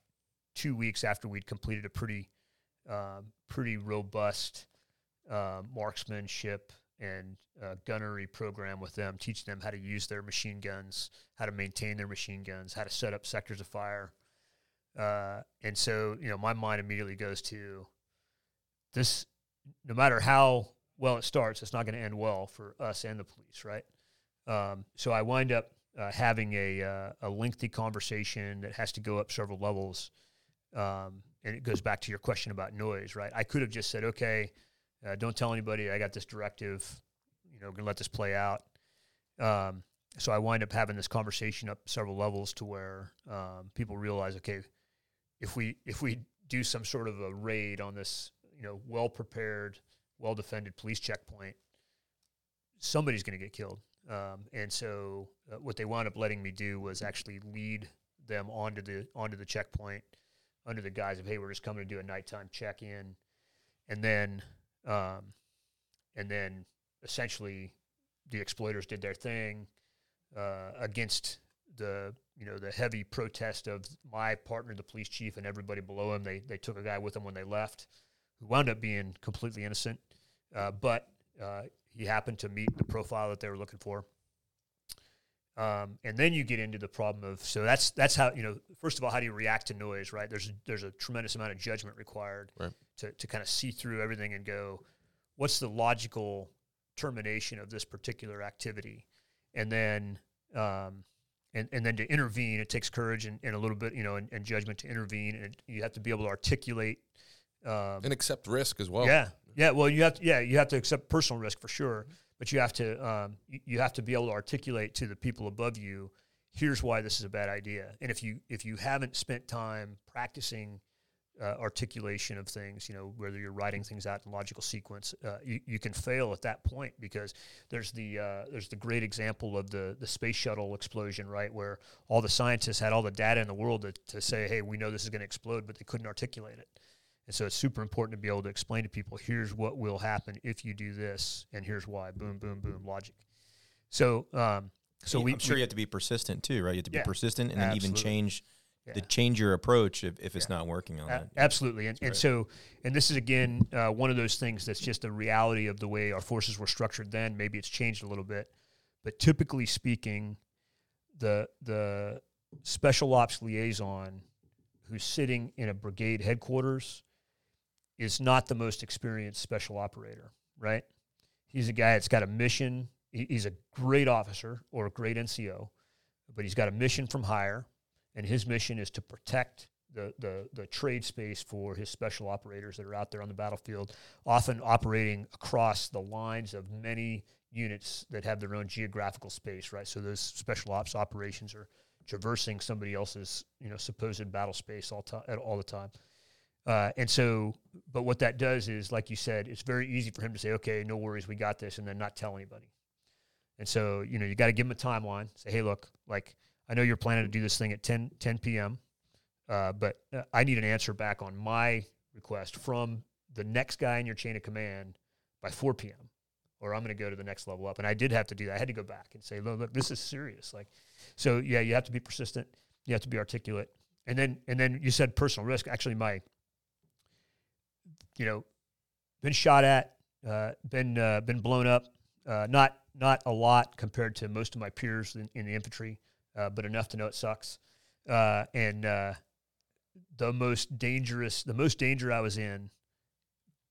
two weeks after we'd completed a pretty, um, pretty robust uh, marksmanship and uh, gunnery program with them, teaching them how to use their machine guns, how to maintain their machine guns, how to set up sectors of fire. Uh, and so, you know, my mind immediately goes to this. No matter how well it starts, it's not going to end well for us and the police, right? Um, so I wind up uh, having a uh, a lengthy conversation that has to go up several levels, um, and it goes back to your question about noise, right? I could have just said, okay, uh, don't tell anybody. I got this directive. You know, gonna let this play out. Um, so I wind up having this conversation up several levels to where um, people realize, okay, if we if we do some sort of a raid on this, you know, well prepared, well defended police checkpoint, somebody's going to get killed. Um, and so uh, what they wound up letting me do was actually lead them onto the onto the checkpoint under the guise of hey we're just coming to do a nighttime check in, and then um, and then essentially the exploiters did their thing uh, against the you know the heavy protest of my partner, the police chief, and everybody below him. They they took a guy with them when they left, who wound up being completely innocent, uh, but uh, he happened to meet the profile that they were looking for. Um, and then you get into the problem of so that's that's how you know first of all how do you react to noise right there's there's a tremendous amount of judgment required Right. to to kind of see through everything and go what's the logical termination of this particular activity and then um, and, and then to intervene it takes courage and, and a little bit you know and, and judgment to intervene and you have to be able to articulate um, and accept risk as well. yeah, yeah. Well, you have to, yeah, you have to accept personal risk for sure, but you have to um, you, have to be able to articulate to the people above you, here's why this is a bad idea. And if you if you haven't spent time practicing uh, articulation of things, you know, whether you're writing things out in logical sequence, uh, you, you can fail at that point because there's the uh, there's the great example of the the space shuttle explosion, right, where all the scientists had all the data in the world to, to say, hey, we know this is going to explode, but they couldn't articulate it. And so it's super important to be able to explain to people, here's what will happen if you do this, and here's why. Boom, boom, boom, logic. So, um, so we, I'm sure we- you have to be persistent too, right? You have to be Yeah, persistent and then even change Yeah. the change your approach if, if it's not working on A- that. absolutely. And, and so, and this is again uh, one of those things that's just the reality of the way our forces were structured then. Maybe it's changed a little bit, but typically speaking, the the special ops liaison who's sitting in a brigade headquarters is not the most experienced special operator, right? He's a guy that's got a mission. He's a great officer or a great NCO, but he's got a mission from higher, and his mission is to protect the, the, the trade space for his special operators that are out there on the battlefield, often operating across the lines of many units that have their own geographical space, right? So those special ops operations are traversing somebody else's, you know, supposed battle space all, at all the time. Uh, and so, but what that does is, like you said, it's very easy for him to say, okay, no worries, we got this, and then not tell anybody. And so, you know, you got to give him a timeline. Say, hey, look, like, I know you're planning to do this thing at 10, 10 p.m., uh, but uh, I need an answer back on my request from the next guy in your chain of command by 4 p.m., or I'm going to go to the next level up. And I did have to do that. I had to go back and say, look, look, this is serious. Like, so yeah, you have to be persistent. You have to be articulate. And then, and then you said personal risk. Actually, my, you know, been shot at, uh, been uh, been blown up. Uh, not not a lot compared to most of my peers in, in the infantry, uh, but enough to know it sucks. Uh, and uh, the most dangerous, the most danger I was in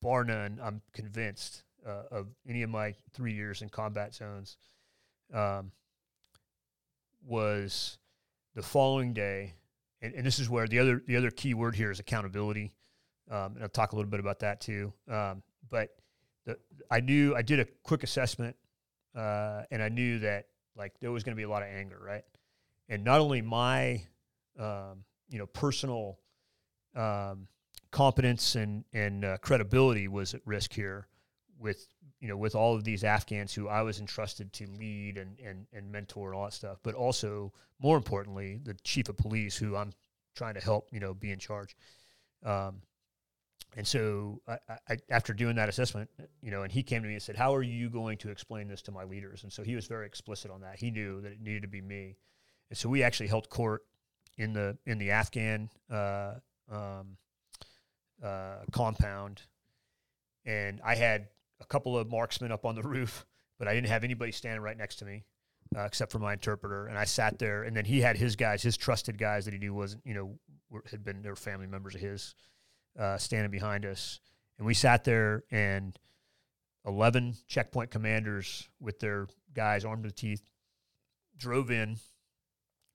bar none, I'm convinced of any of my three years in combat zones, um, was the following day, and, and this is where the other the other key word here is accountability, um, and I'll talk a little bit about that too. Um, but the, I knew I did a quick assessment, uh, and I knew that like there was going to be a lot of anger, right? And not only my um, you know personal um, competence and and uh, credibility was at risk here with you know with all of these Afghans who I was entrusted to lead and and and mentor and all that stuff, but also more importantly the chief of police who I'm trying to help you know be in charge. Um, and so I, I, after doing that assessment, you know, and he came to me and said, "How are you going to explain this to my leaders?" And so he was very explicit on that. He knew that it needed to be me, and so we actually held court in the in the Afghan uh, um, uh, compound, and I had a couple of marksmen up on the roof, but I didn't have anybody standing right next to me. Uh, except for my interpreter, and I sat there, and then he had his guys, his trusted guys that he knew wasn't, you know, were, had been their family members of his, uh, standing behind us, and we sat there, and eleven checkpoint commanders with their guys armed to the teeth drove in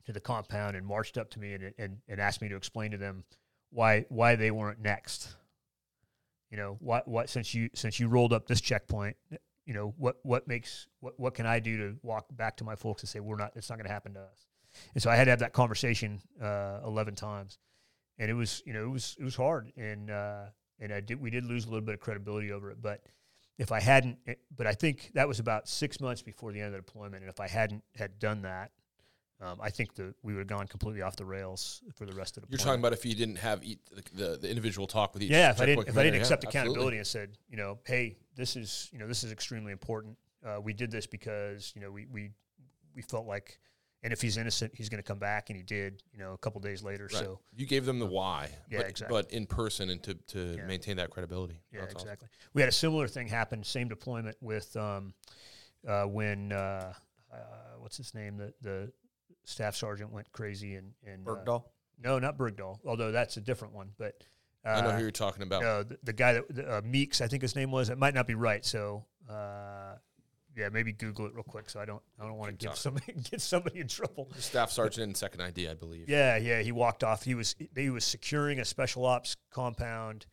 to the compound and marched up to me and, and, and asked me to explain to them why why they weren't next. You know what what since you since you rolled up this checkpoint, you know what what makes what what can I do to walk back to my folks and say we're not it's not going to happen to us. And so I had to have that conversation uh, eleven times, and it was you know it was it was hard and uh, and I did we did lose a little bit of credibility over it, but if I hadn't, eh, but I think that was about six months before the end of the deployment, and if I hadn't had done that, um, I think that we would have gone completely off the rails for the rest of the. You're talking about if you didn't have the, the the individual talk with each. yeah. If I didn't, if I didn't yeah, accept absolutely. accountability and said, you know, hey, this is you know this is extremely important. Uh, we did this because you know we we we felt like, and if he's innocent, he's going to come back, and he did. You know, a couple days later. Right. So you gave them the why, Yeah, but, exactly. but in person and to, to Yeah. maintain that credibility. Yeah, That's awesome. exactly. We had a similar thing happen, same deployment with um, uh, when uh, uh, what's his name? The the staff sergeant went crazy and and uh, Bergdahl. no, not Bergdahl, although that's a different one. But uh, I know who you're talking about. no, the, the guy that the, uh, Meeks, I think his name was. It might not be right, so. Yeah, maybe Google it real quick. So I don't, I don't want to talking. somebody get somebody in trouble. Staff sergeant and second ID, I believe. Yeah, yeah. He walked off. He was he was securing a special ops compound.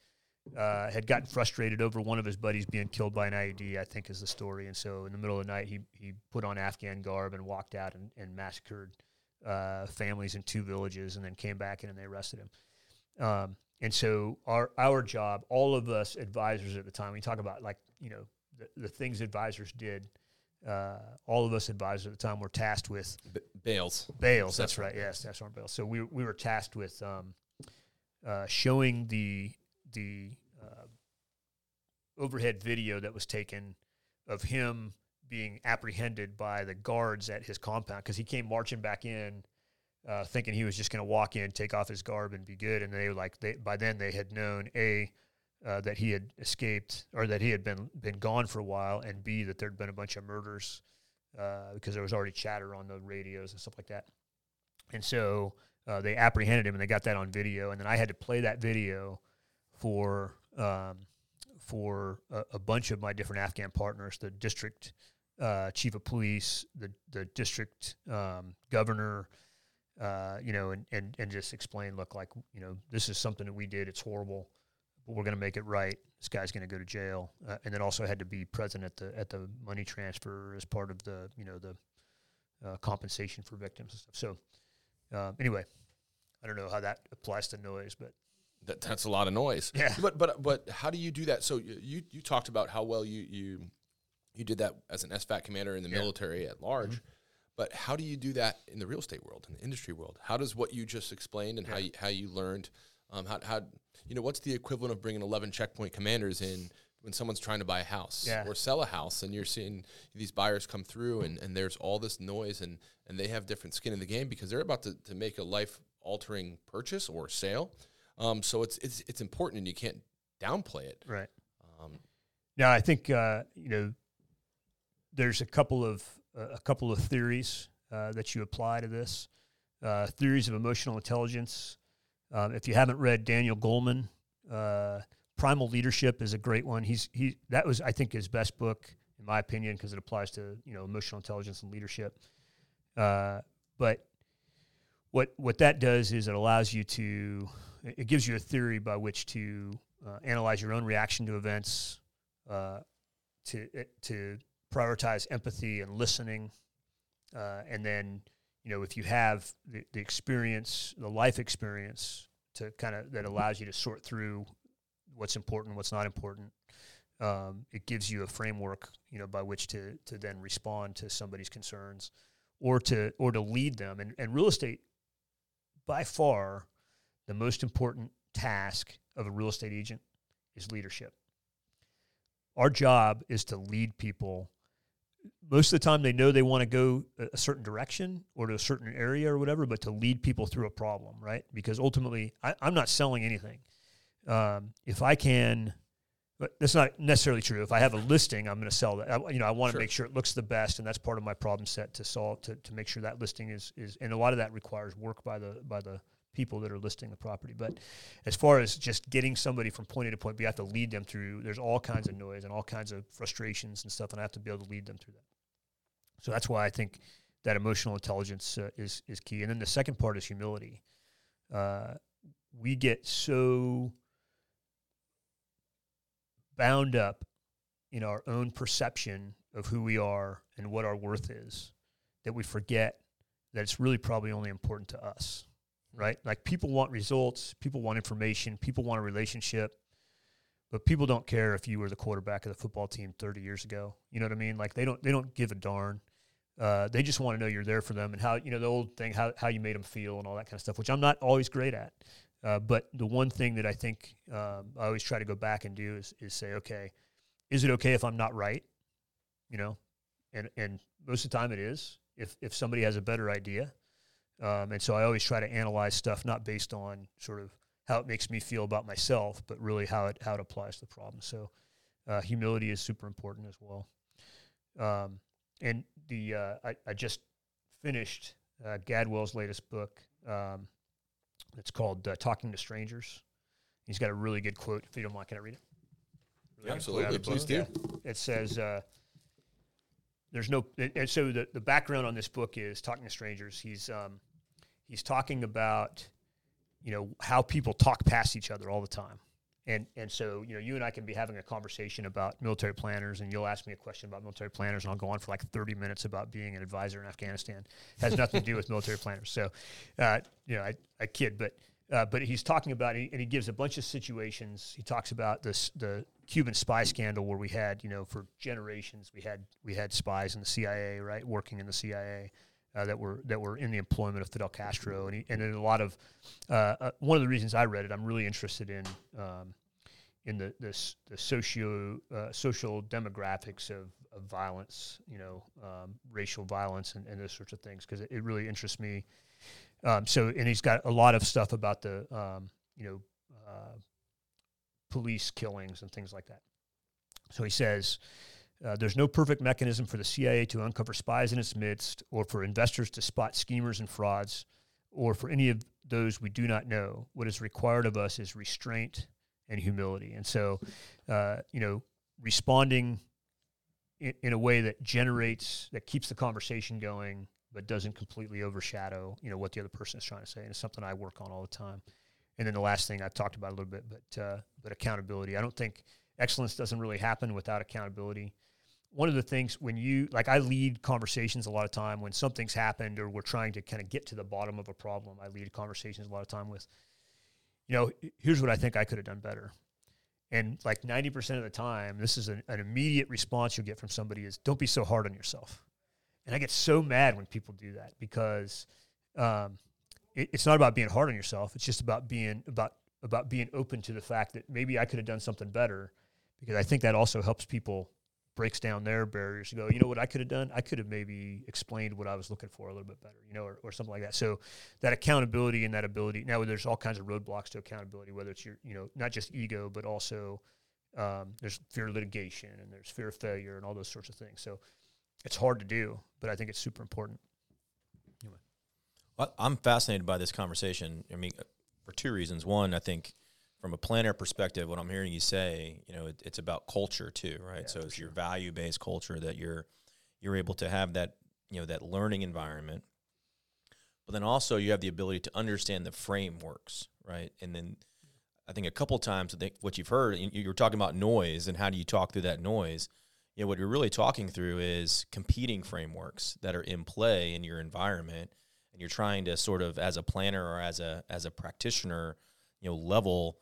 Uh, had gotten frustrated over one of his buddies being killed by an IED. I think is the story. And so in the middle of the night, he he put on Afghan garb and walked out and, and massacred uh, families in two villages, and then came back in and they arrested him. Um, and so our our job, all of us advisors at the time, we talk about like you know the, the things advisors did. Uh, all of us advisors at the time were tasked with B- Bales. Bales. That's right. Yes, Staff Sergeant Bales. So we we were tasked with um, uh, showing the the uh, overhead video that was taken of him being apprehended by the guards at his compound because he came marching back in. Uh, thinking he was just going to walk in, take off his garb, and be good, and they were like, they, by then they had known a uh, that he had escaped or that he had been been gone for a while, and b that there'd been a bunch of murders uh, because there was already chatter on the radios and stuff like that. And so uh, they apprehended him and they got that on video. And then I had to play that video for um, for a, a bunch of my different Afghan partners, the district uh, chief of police, the the district um, governor, uh, you know, and, and and just explain, look, like you know, this is something that we did. It's horrible, we're going to make it right. This guy's going to go to jail, uh, and then also had to be present at the at the money transfer as part of the you know the uh, compensation for victims and stuff. So um, anyway, I don't know how that applies to noise, but That, that's a lot of noise. Yeah. But but but how do you do that? So you you talked about how well you you you did that as an SFAT commander in the Yeah. Mm-hmm. military at large. But how do you do that in the real estate world, in the industry world? How does what you just explained and how you, how you learned, um, how, how you know what's the equivalent of bringing eleven checkpoint commanders in when someone's trying to buy a house Yeah. or sell a house, and you're seeing these buyers come through, and, and there's all this noise, and and they have different skin in the game because they're about to, to make a life altering purchase or sale. Um, so it's it's it's important, and you can't downplay it. right. Um, Now I think uh, you know there's a couple of uh, a couple of theories uh, that you apply to this uh, theories of emotional intelligence. Um, if you haven't read Daniel Goleman, uh, Primal Leadership is a great one. He's he that was I think his best book in my opinion because it applies to you know emotional intelligence and leadership. Uh, but what what that does is it allows you to it gives you a theory by which to uh, analyze your own reaction to events, uh, to to prioritize empathy and listening, uh, and then you know if you have the, the experience, the life experience to kind of that allows you to sort through what's important, what's not important. Um, it gives you a framework, you know, by which to to then respond to somebody's concerns, or to or to lead them. And and real estate, by far, the most important task of a real estate agent is leadership. Our job is to lead people. Most of the time, they know they want to go a certain direction or to a certain area or whatever, but to lead people through a problem, right? Because ultimately, I, am not selling anything. Um, if I can, but that's not necessarily true. If I have a listing, I'm going to sell that. I, you know, I want to sure. make sure it looks the best, and that's part of my problem set to solve to, to make sure that listing is is. And a lot of that requires work by the by the people that are listing the property. But as far as just getting somebody from point A to point B, I have to lead them through. There's all kinds of noise and all kinds of frustrations and stuff, and I have to be able to lead them through that. So that's why I think that emotional intelligence uh, is is key. And then the second part is humility. Uh, we get so bound up in our own perception of who we are and what our worth is that we forget that it's really probably only important to us right? Like people want results, people want information, people want a relationship, but people don't care if you were the quarterback of the football team 30 years ago. You know what I mean? Like they don't they don't give a darn. Uh, they just want to know you're there for them and how you know the old thing how how you made them feel and all that kind of stuff, which I'm not always great at. Uh, but the one thing that I think um, I always try to go back and do is is say, okay, is it okay if I'm not right? You know, and and most of the time it is. If if somebody has a better idea, um, and so I always try to analyze stuff not based on sort of how it makes me feel about myself, but really how it how it applies to the problem. So uh, humility is super important as well. Um, and the uh, I, I, just finished uh, Gladwell's latest book. Um, it's called uh, Talking to Strangers. He's got a really good quote. If you don't mind, can I read it? Really Absolutely, please do. It says, uh, "There's no." And so the the background on this book is Talking to Strangers. He's um, he's talking about you know how people talk past each other all the time. And and so you know you and I can be having a conversation about military planners and you'll ask me a question about military planners and I'll go on for like 30 minutes about being an advisor in Afghanistan. It has nothing to do with military planners. So uh, you know I, I kid but uh, but he's talking about and he gives a bunch of situations. He talks about this the Cuban spy scandal where we had you know for generations we had we had spies in the CIA right? Working in the CIA uh, that were that were in the employment of Fidel Castro, and he, and a lot of uh, uh, one of the reasons I read it, I'm really interested in um, in the this the socio uh, social demographics of, of violence, you know, um, racial violence and, and those sorts of things because it, it, really interests me. Um, so, and he's got a lot of stuff about the um, you know uh, police killings and things like that. So he says. Uh, there's no perfect mechanism for the CIA to uncover spies in its midst, or for investors to spot schemers and frauds, or for any of those we do not know. What is required of us is restraint and humility. And so, uh, you know, responding in, in, a way that generates, that keeps the conversation going, but doesn't completely overshadow, you know, what the other person is trying to say. And it's something I work on all the time. And then the last thing I've talked about a little bit, but uh, but accountability. I don't think excellence doesn't really happen without accountability one of the things when you like I lead conversations a lot of time when something's happened or we're trying to kind of get to the bottom of a problem. I lead conversations a lot of time with, you know, here's what I think I could have done better. And like 90% of the time, this is an, an immediate response you'll get from somebody is don't be so hard on yourself. And I get so mad when people do that because um, it, it's not about being hard on yourself. It's just about being about about being open to the fact that maybe I could have done something better because I think that also helps people breaks down their barriers to go, you know what I could have done? I could have maybe explained what I was looking for a little bit better, you know, or, or something like that. So that accountability and that ability. Now there's all kinds of roadblocks to accountability, whether it's your, you know, not just ego, but also um, there's fear of litigation and there's fear of failure and all those sorts of things. So it's hard to do, but I think it's super important. Anyway. I'm fascinated by this conversation. I mean, for two reasons. One, I think from a planner perspective, what I'm hearing you say, you know, it, it's about culture too, right? so it's your value based culture that you're you're able to have that you know that learning environment, but then also you have the ability to understand the frameworks, right? And then I think a couple times, I think what you've heard, you you were talking about noise and how do you talk through that noise. You know, what you're really talking through is competing frameworks that are in play in your environment, and you're trying to sort of, as a planner or as a as a practitioner, you know, level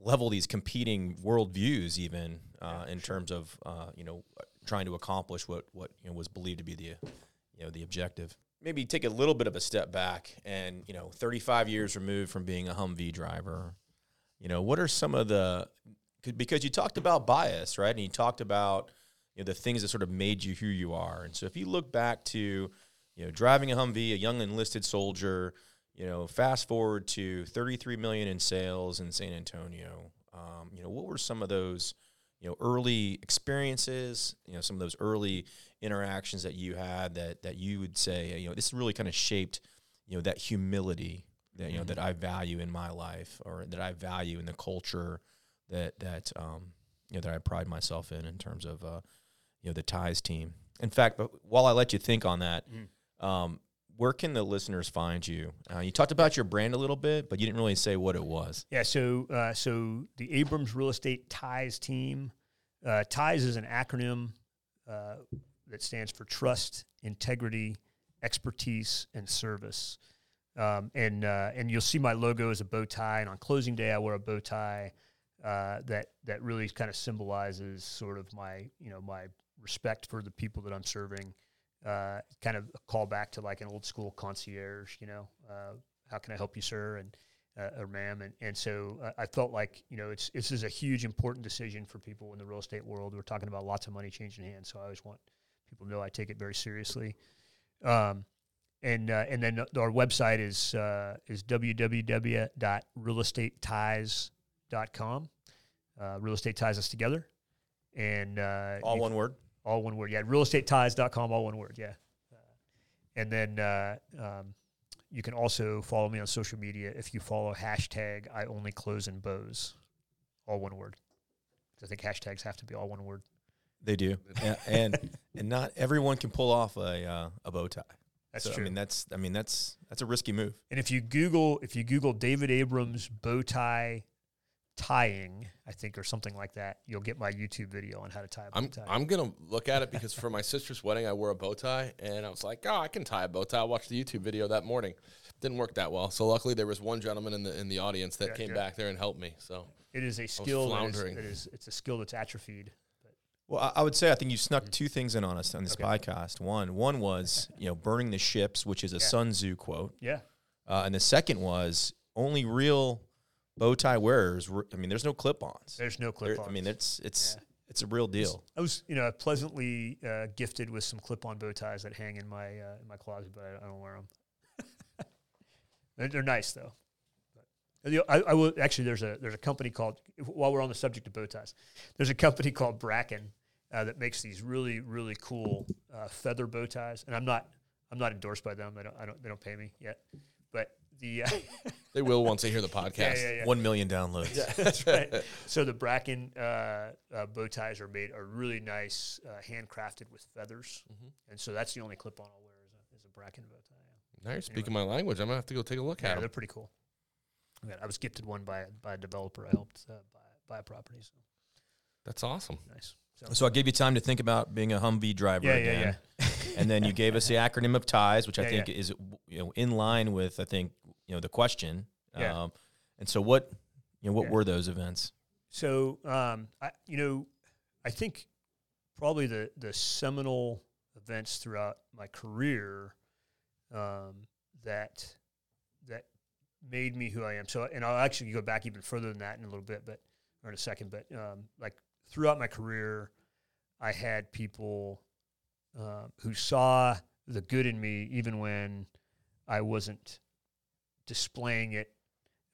level these competing worldviews, even uh, in terms of uh, you know trying to accomplish what what you know, was believed to be the you know the objective. Maybe take a little bit of a step back, and you know, 35 years removed from being a Humvee driver, you know, what are some of the because you talked about bias, right? And you talked about you know the things that sort of made you who you are. And so if you look back to you know driving a Humvee, a young enlisted soldier, you know, fast forward to 33 million in sales in San Antonio. Um, you know, what were some of those you know early experiences? You know, some of those early interactions that you had that that you would say, you know, this really kind of shaped you know that humility that you know that I value in my life or that I value in the culture that that um, you know that I pride myself in in terms of uh, you know the ties team. In fact, but while I let you think on that, um, where can the listeners find you? Uh, you talked about your brand a little bit, but you didn't really say what it was. Yeah, so uh, so the Abrahams Real Estate Ties team. Uh, ties is an acronym uh, that stands for trust, integrity, expertise, and service. Um, and uh, and you'll see my logo as a bow tie, and on closing day I wear a bow tie uh, that that really kind of symbolizes sort of my you know my respect for the people that I'm serving. Uh, kind of a callback to like an old school concierge, you know, uh, how can I help you, sir? And uh, or ma'am, and and so uh, I felt like you know it's this is a huge important decision for people in the real estate world. We're talking about lots of money changing hands, so I always want people to know I take it very seriously. Um, and uh, and then our website is uh, is www.realestateties.com. Uh, real estate ties us together, and uh, All one word. All one word. Yeah, realestateties.com, all one word. Yeah. Uh, and then uh, um, you can also follow me on social media if you follow hashtag I only close in bows, all one word. I think hashtags have to be all one word. They do, and, and and not everyone can pull off a uh, a bow tie. That's So, true. I mean, that's I mean that's that's a risky move. and if you Google if you Google David Abrahams bow tie tying, I think, or something like that, you'll get my YouTube video on how to tie a bow I'm tie. I'm gonna look at it because for my sister's wedding I wore a bow tie and I was like, oh, I can tie a bow tie. I watched the YouTube video that morning. Didn't work that well. So luckily there was one gentleman in the in the audience that Yeah, came good. back there and helped me. So it is a skill that is, floundering. that is it's a skill that's atrophied. Well, I, I would say I think you snuck two things in on us on this podcast. One, one was you know burning the ships, which is a Sun Tzu quote, Yeah. uh, and the second was only real bow tie wearers. were- I mean, there's no clip-ons. There's no clip ons. I mean, it's it's Yeah. it's a real deal. I was, you know, pleasantly uh, gifted with some clip-on bow ties that hang in my uh, in my closet, but I, don't wear them. they're, they're nice though. But, you know, I, I will actually. There's a there's a company called while we're on the subject of bow ties, there's a company called Brackish uh, that makes these really really cool uh, feather bow ties, and I'm not I'm not endorsed by them. I don't I don't they don't pay me yet, the uh, they will once they hear the podcast. yeah yeah yeah. One million downloads. That's right. So the Brackish uh, uh, bow ties are made are really nice, uh, handcrafted with feathers, and so that's the only clip-on I'll wear is a, is a Brackish bow tie. Now you're speaking my language. I'm gonna have to go take a look Yeah, at they're pretty cool. I was gifted one by by a developer. I helped uh, buy buy a property. So That's awesome. nice. So, So I gave you time to think about being a Humvee driver yeah, yeah, again. yeah. and then you gave us the acronym of ties, which I Yeah, think yeah. is you know in line with I think you know the question. Yeah. Um, and so what you know what Yeah. were those events? So, um, I, you know, I think probably the the seminal events throughout my career um, that that made me who I am. So, and I'll actually go back even further than that in a little bit, but or in a second. But um, like throughout my career, I had people uh, who saw the good in me, even when I wasn't displaying it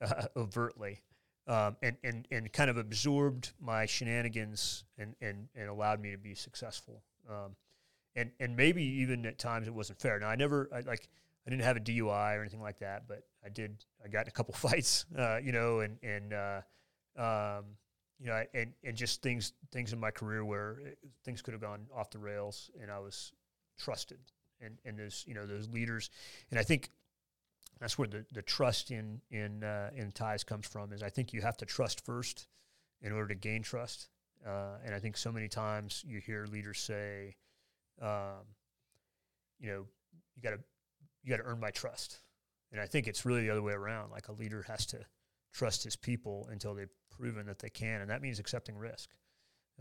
uh, overtly um, and, and, and kind of absorbed my shenanigans and, and, and allowed me to be successful. Um, and, and maybe even at times it wasn't fair. Now I never, I, like, I didn't have a DUI or anything like that, but I did, I got in a couple fights, uh, you know, and, and, uh, um, you know, and and just things things in my career where it, things could have gone off the rails, and I was trusted, and and those you know those leaders, and I think that's where the, the trust in in uh, in ties comes from. Is I think you have to trust first in order to gain trust, uh, and I think so many times you hear leaders say, um, you know, you got to you got to earn my trust, and I think it's really the other way around. Like a leader has to trust his people until they've proven that they can, and that means accepting risk.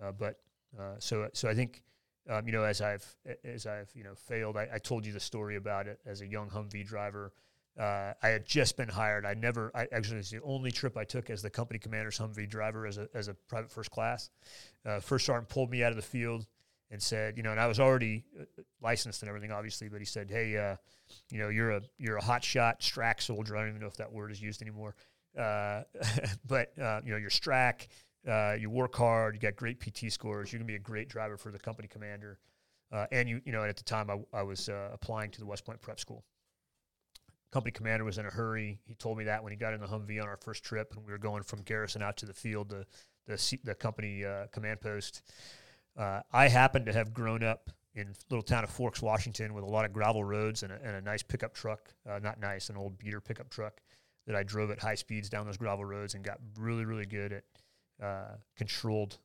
Uh, but uh, so so I think. Um, you know, as I've as I've you know failed, I, I told you the story about it as a young Humvee driver uh, I had just been hired. I never, I actually, it's the only trip I took as the company commander's Humvee driver as a, as a private first class. Uh, first sergeant pulled me out of the field and said, you know, and I was already uh, licensed and everything, obviously, but he said, hey, uh, you know, you're a you're a hot shot STRAC soldier. I don't even know if that word is used anymore. Uh, but uh, you know, you're STRAC. you work hard. You got great PT scores. You're gonna be a great driver for the company commander. and you, you know, at the time I, I was applying to the West Point Prep School company commander was in a hurry. He told me that when he got in the Humvee on our first trip, and we were going from Garrison out to the field, the the, the company uh, command post. Uh, I happened to have grown up in little town of Forks, Washington, with a lot of gravel roads and a, and a nice pickup truck. Uh, not nice, an old beater pickup truck that I drove at high speeds down those gravel roads and got really, really good at uh, controlled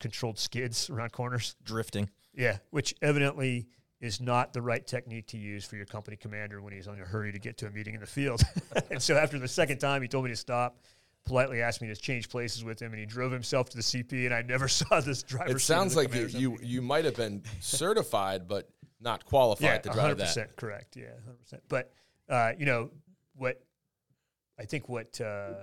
controlled skids around corners, drifting. Yeah, which evidently is not the right technique to use for your company commander when he's on a hurry to get to a meeting in the field. and so after the second time, he told me to stop. Politely asked me to change places with him, and he drove himself to the CP. And I never saw this driver. It sounds like you you, you might have been certified, but not qualified yeah, to drive 100% that. Correct. Yeah, hundred percent. But uh, you know what? I think what uh,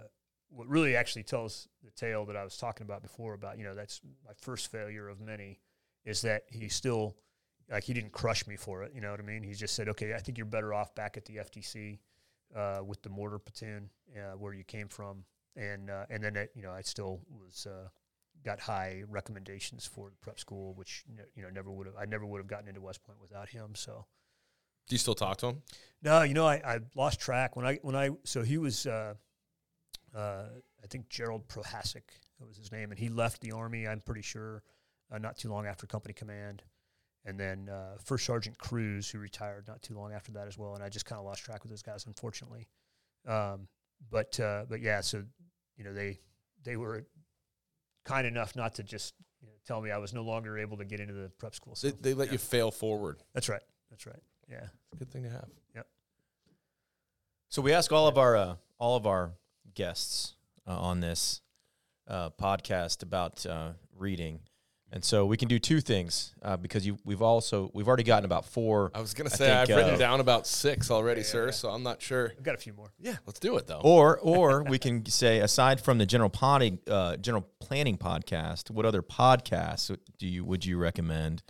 what really actually tells the tale that I was talking about before about you know that's my first failure of many is that he still like he didn't crush me for it. You know what I mean? He just said, "Okay, I think you're better off back at the FTC uh, with the mortar platoon uh, where you came from." And uh, and then it, you know I still was uh, got high recommendations for the prep school, which you know never would have I never would have gotten into West Point without him. So. Do you still talk to him? No, you know I, I lost track when I when I so he was uh, uh, I think Gerald Prohasek that was his name, and he left the army. I'm pretty sure not too long after company command and then uh, First Sergeant Cruz, who retired not too long after that as well. And I just kind of lost track with those guys, unfortunately. Um, but uh, but yeah, so you know they they were kind enough not to just you know, tell me I was no longer able to get into the prep school. So, they, they let yeah. you fail forward. That's right. That's right. Yeah, it's a good thing to have. Yep. So we ask all of our uh, all of our guests uh, on this uh, podcast about uh, reading and so we can do two things uh, because you, we've also we've already gotten about four. I was gonna say I have written uh, down about six already, yeah, sir. Yeah. So I'm not sure. I've got a few more. Yeah, let's do it though. Or or we can say aside from the general planning uh, general planning podcast, what other podcasts do you would you recommend?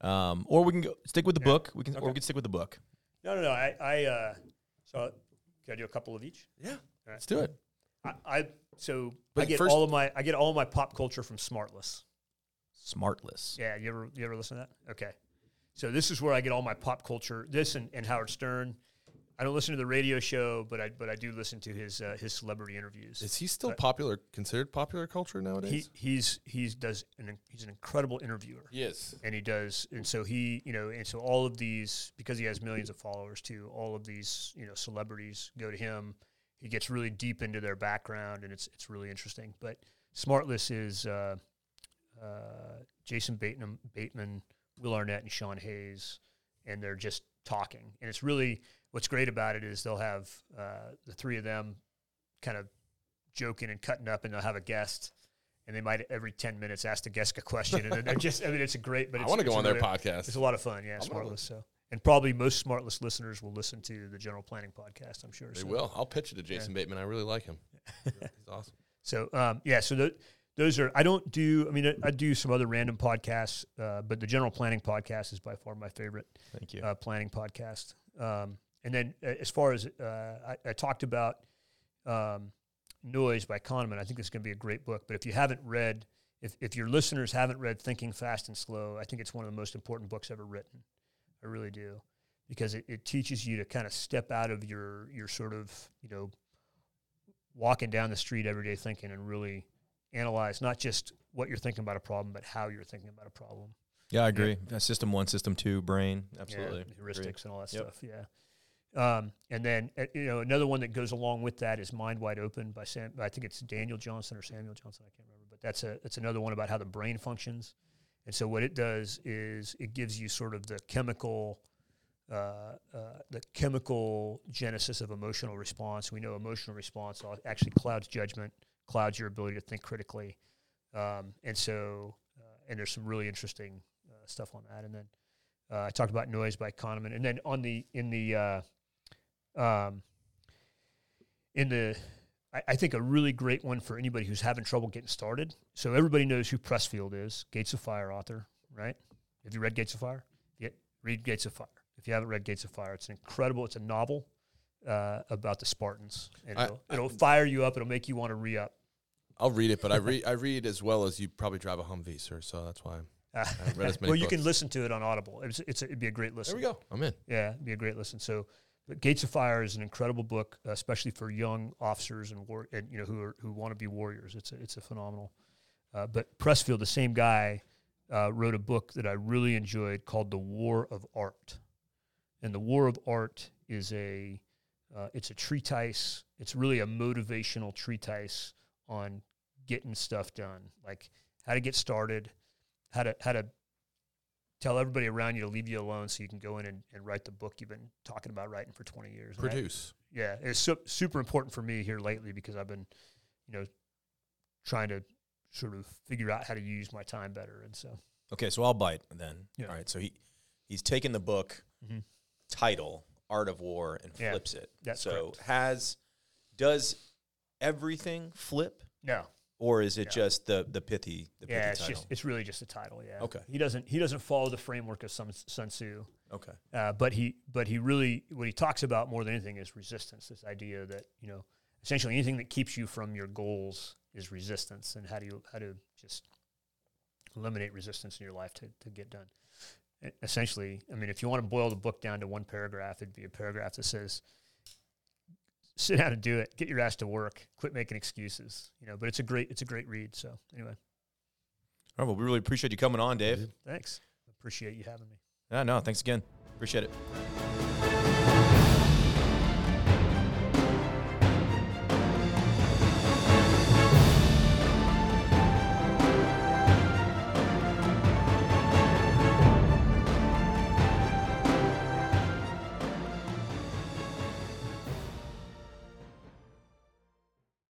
Um, or we can go stick with the yeah. book. We can okay. or we can stick with the book. No, no, no. I, I uh, so can I do a couple of each? Yeah, right. let's do it. I, I so but I get first, all of my I get all of my pop culture from Smartless. Smartless. Yeah, you ever you ever listen to that? Okay. So this is where I get all my pop culture. This and, and Howard Stern. I don't listen to the radio show, but I but I do listen to his uh, his celebrity interviews. Is he still but popular? Considered popular culture nowadays? He he's he's does an he's an incredible interviewer. Yes, and he does, and so he you know, and so all of these because he has millions of followers too. All of these you know celebrities go to him. He gets really deep into their background, and it's it's really interesting. But Smartless is. Uh, uh, Jason Bateman, Bateman, Will Arnett, and Sean Hayes, and they're just talking. And it's really what's great about it is they'll have uh, the three of them kind of joking and cutting up, and they'll have a guest. And they might every ten minutes ask the guest a question, and they're just. I mean, it's a great. But I want to go on really, their podcast. It's a lot of fun. Yeah, Smartless. So, and probably most Smartless listeners will listen to the General Planning podcast. I'm sure they so. will. I'll pitch it to Jason yeah. Bateman. I really like him. He's awesome. So um, yeah, so the, those are I don't do. I mean, I, I do some other random podcasts, uh, but the general planning podcast is by far my favorite. Thank you. Uh, planning podcast. Um, and then uh, as far as uh, I, I, talked about um, Noise by Kahneman, I think it's going to be a great book. But if you haven't read, if if your listeners haven't read Thinking Fast and Slow, I think it's one of the most important books ever written. I really do, because it, it teaches you to kind of step out of your your sort of you know walking down the street every day thinking and really analyze not just what you're thinking about a problem, but how you're thinking about a problem. Yeah, I agree. Uh, system one, system two, brain, absolutely. Yeah, Agree. heuristics and all that Yep. stuff. Yeah. Um, and then uh, you know another one that goes along with that is Mind Wide Open by Sam. I think it's Daniel Johnson or Samuel Johnson. I can't remember, but that's a it's another one about how the brain functions. And so what it does is it gives you sort of the chemical, uh, uh, the chemical genesis of emotional response. We know emotional response actually clouds judgment, clouds your ability to think critically, um, and so uh, and there's some really interesting uh, stuff on that. And then uh, I talked about noise by Kahneman, and then on the in the uh, um, in the I, think a really great one for anybody who's having trouble getting started. So everybody knows who Pressfield is, Gates of Fire author, right? Have you read Gates of Fire? Yeah, read Gates of Fire. If you haven't read Gates of Fire, it's an incredible. It's a novel uh, about the Spartans, and it'll, it'll fire you up. It'll make you want to re up. I'll read it, but I read I read as well as you probably drive a Humvee, sir. So that's why I'm, I read as many well, you can listen to it on Audible. It's, it's it'd be a great listen. There we go. I'm in. Yeah, it'd be a great listen. So, but Gates of Fire is an incredible book, uh, especially for young officers and war, and you know who are, who want to be warriors. It's a, it's a phenomenal. Uh, but Pressfield, the same guy, uh, wrote a book that I really enjoyed called The War of Art, and The War of Art is a uh, it's a treatise. It's really a motivational treatise on getting stuff done, like how to get started, how to how to tell everybody around you to leave you alone so you can go in and, and write the book you've been talking about writing for 20 years. Produce. yeah, it's su- super important for me here lately because I've been, you know, trying to sort of figure out how to use my time better. And so, Okay, so I'll bite then. Yeah. All right, so he he's taken the book Mhm. title Art of War and Yeah, flips it. that's so correct. has does everything flip, no, or is it Yeah. just the the pithy the yeah, pithy it's title? just it's really just a title. Yeah. Okay. He doesn't he doesn't follow the framework of Sun, Sun Tzu, okay, uh, but he but he really what he talks about more than anything is resistance. This idea that you know essentially anything that keeps you from your goals is resistance, and how do you how to just eliminate resistance in your life to, to get done. Essentially, I mean, if you want to boil the book down to one paragraph, it'd be a paragraph that says, "Sit down and do it. Get your ass to work. Quit making excuses." You know, but it's a great it's a great read. So anyway, all right. Well, we really appreciate you coming on, Dave. thanks. Appreciate you having me. Yeah, no, thanks again. Appreciate it.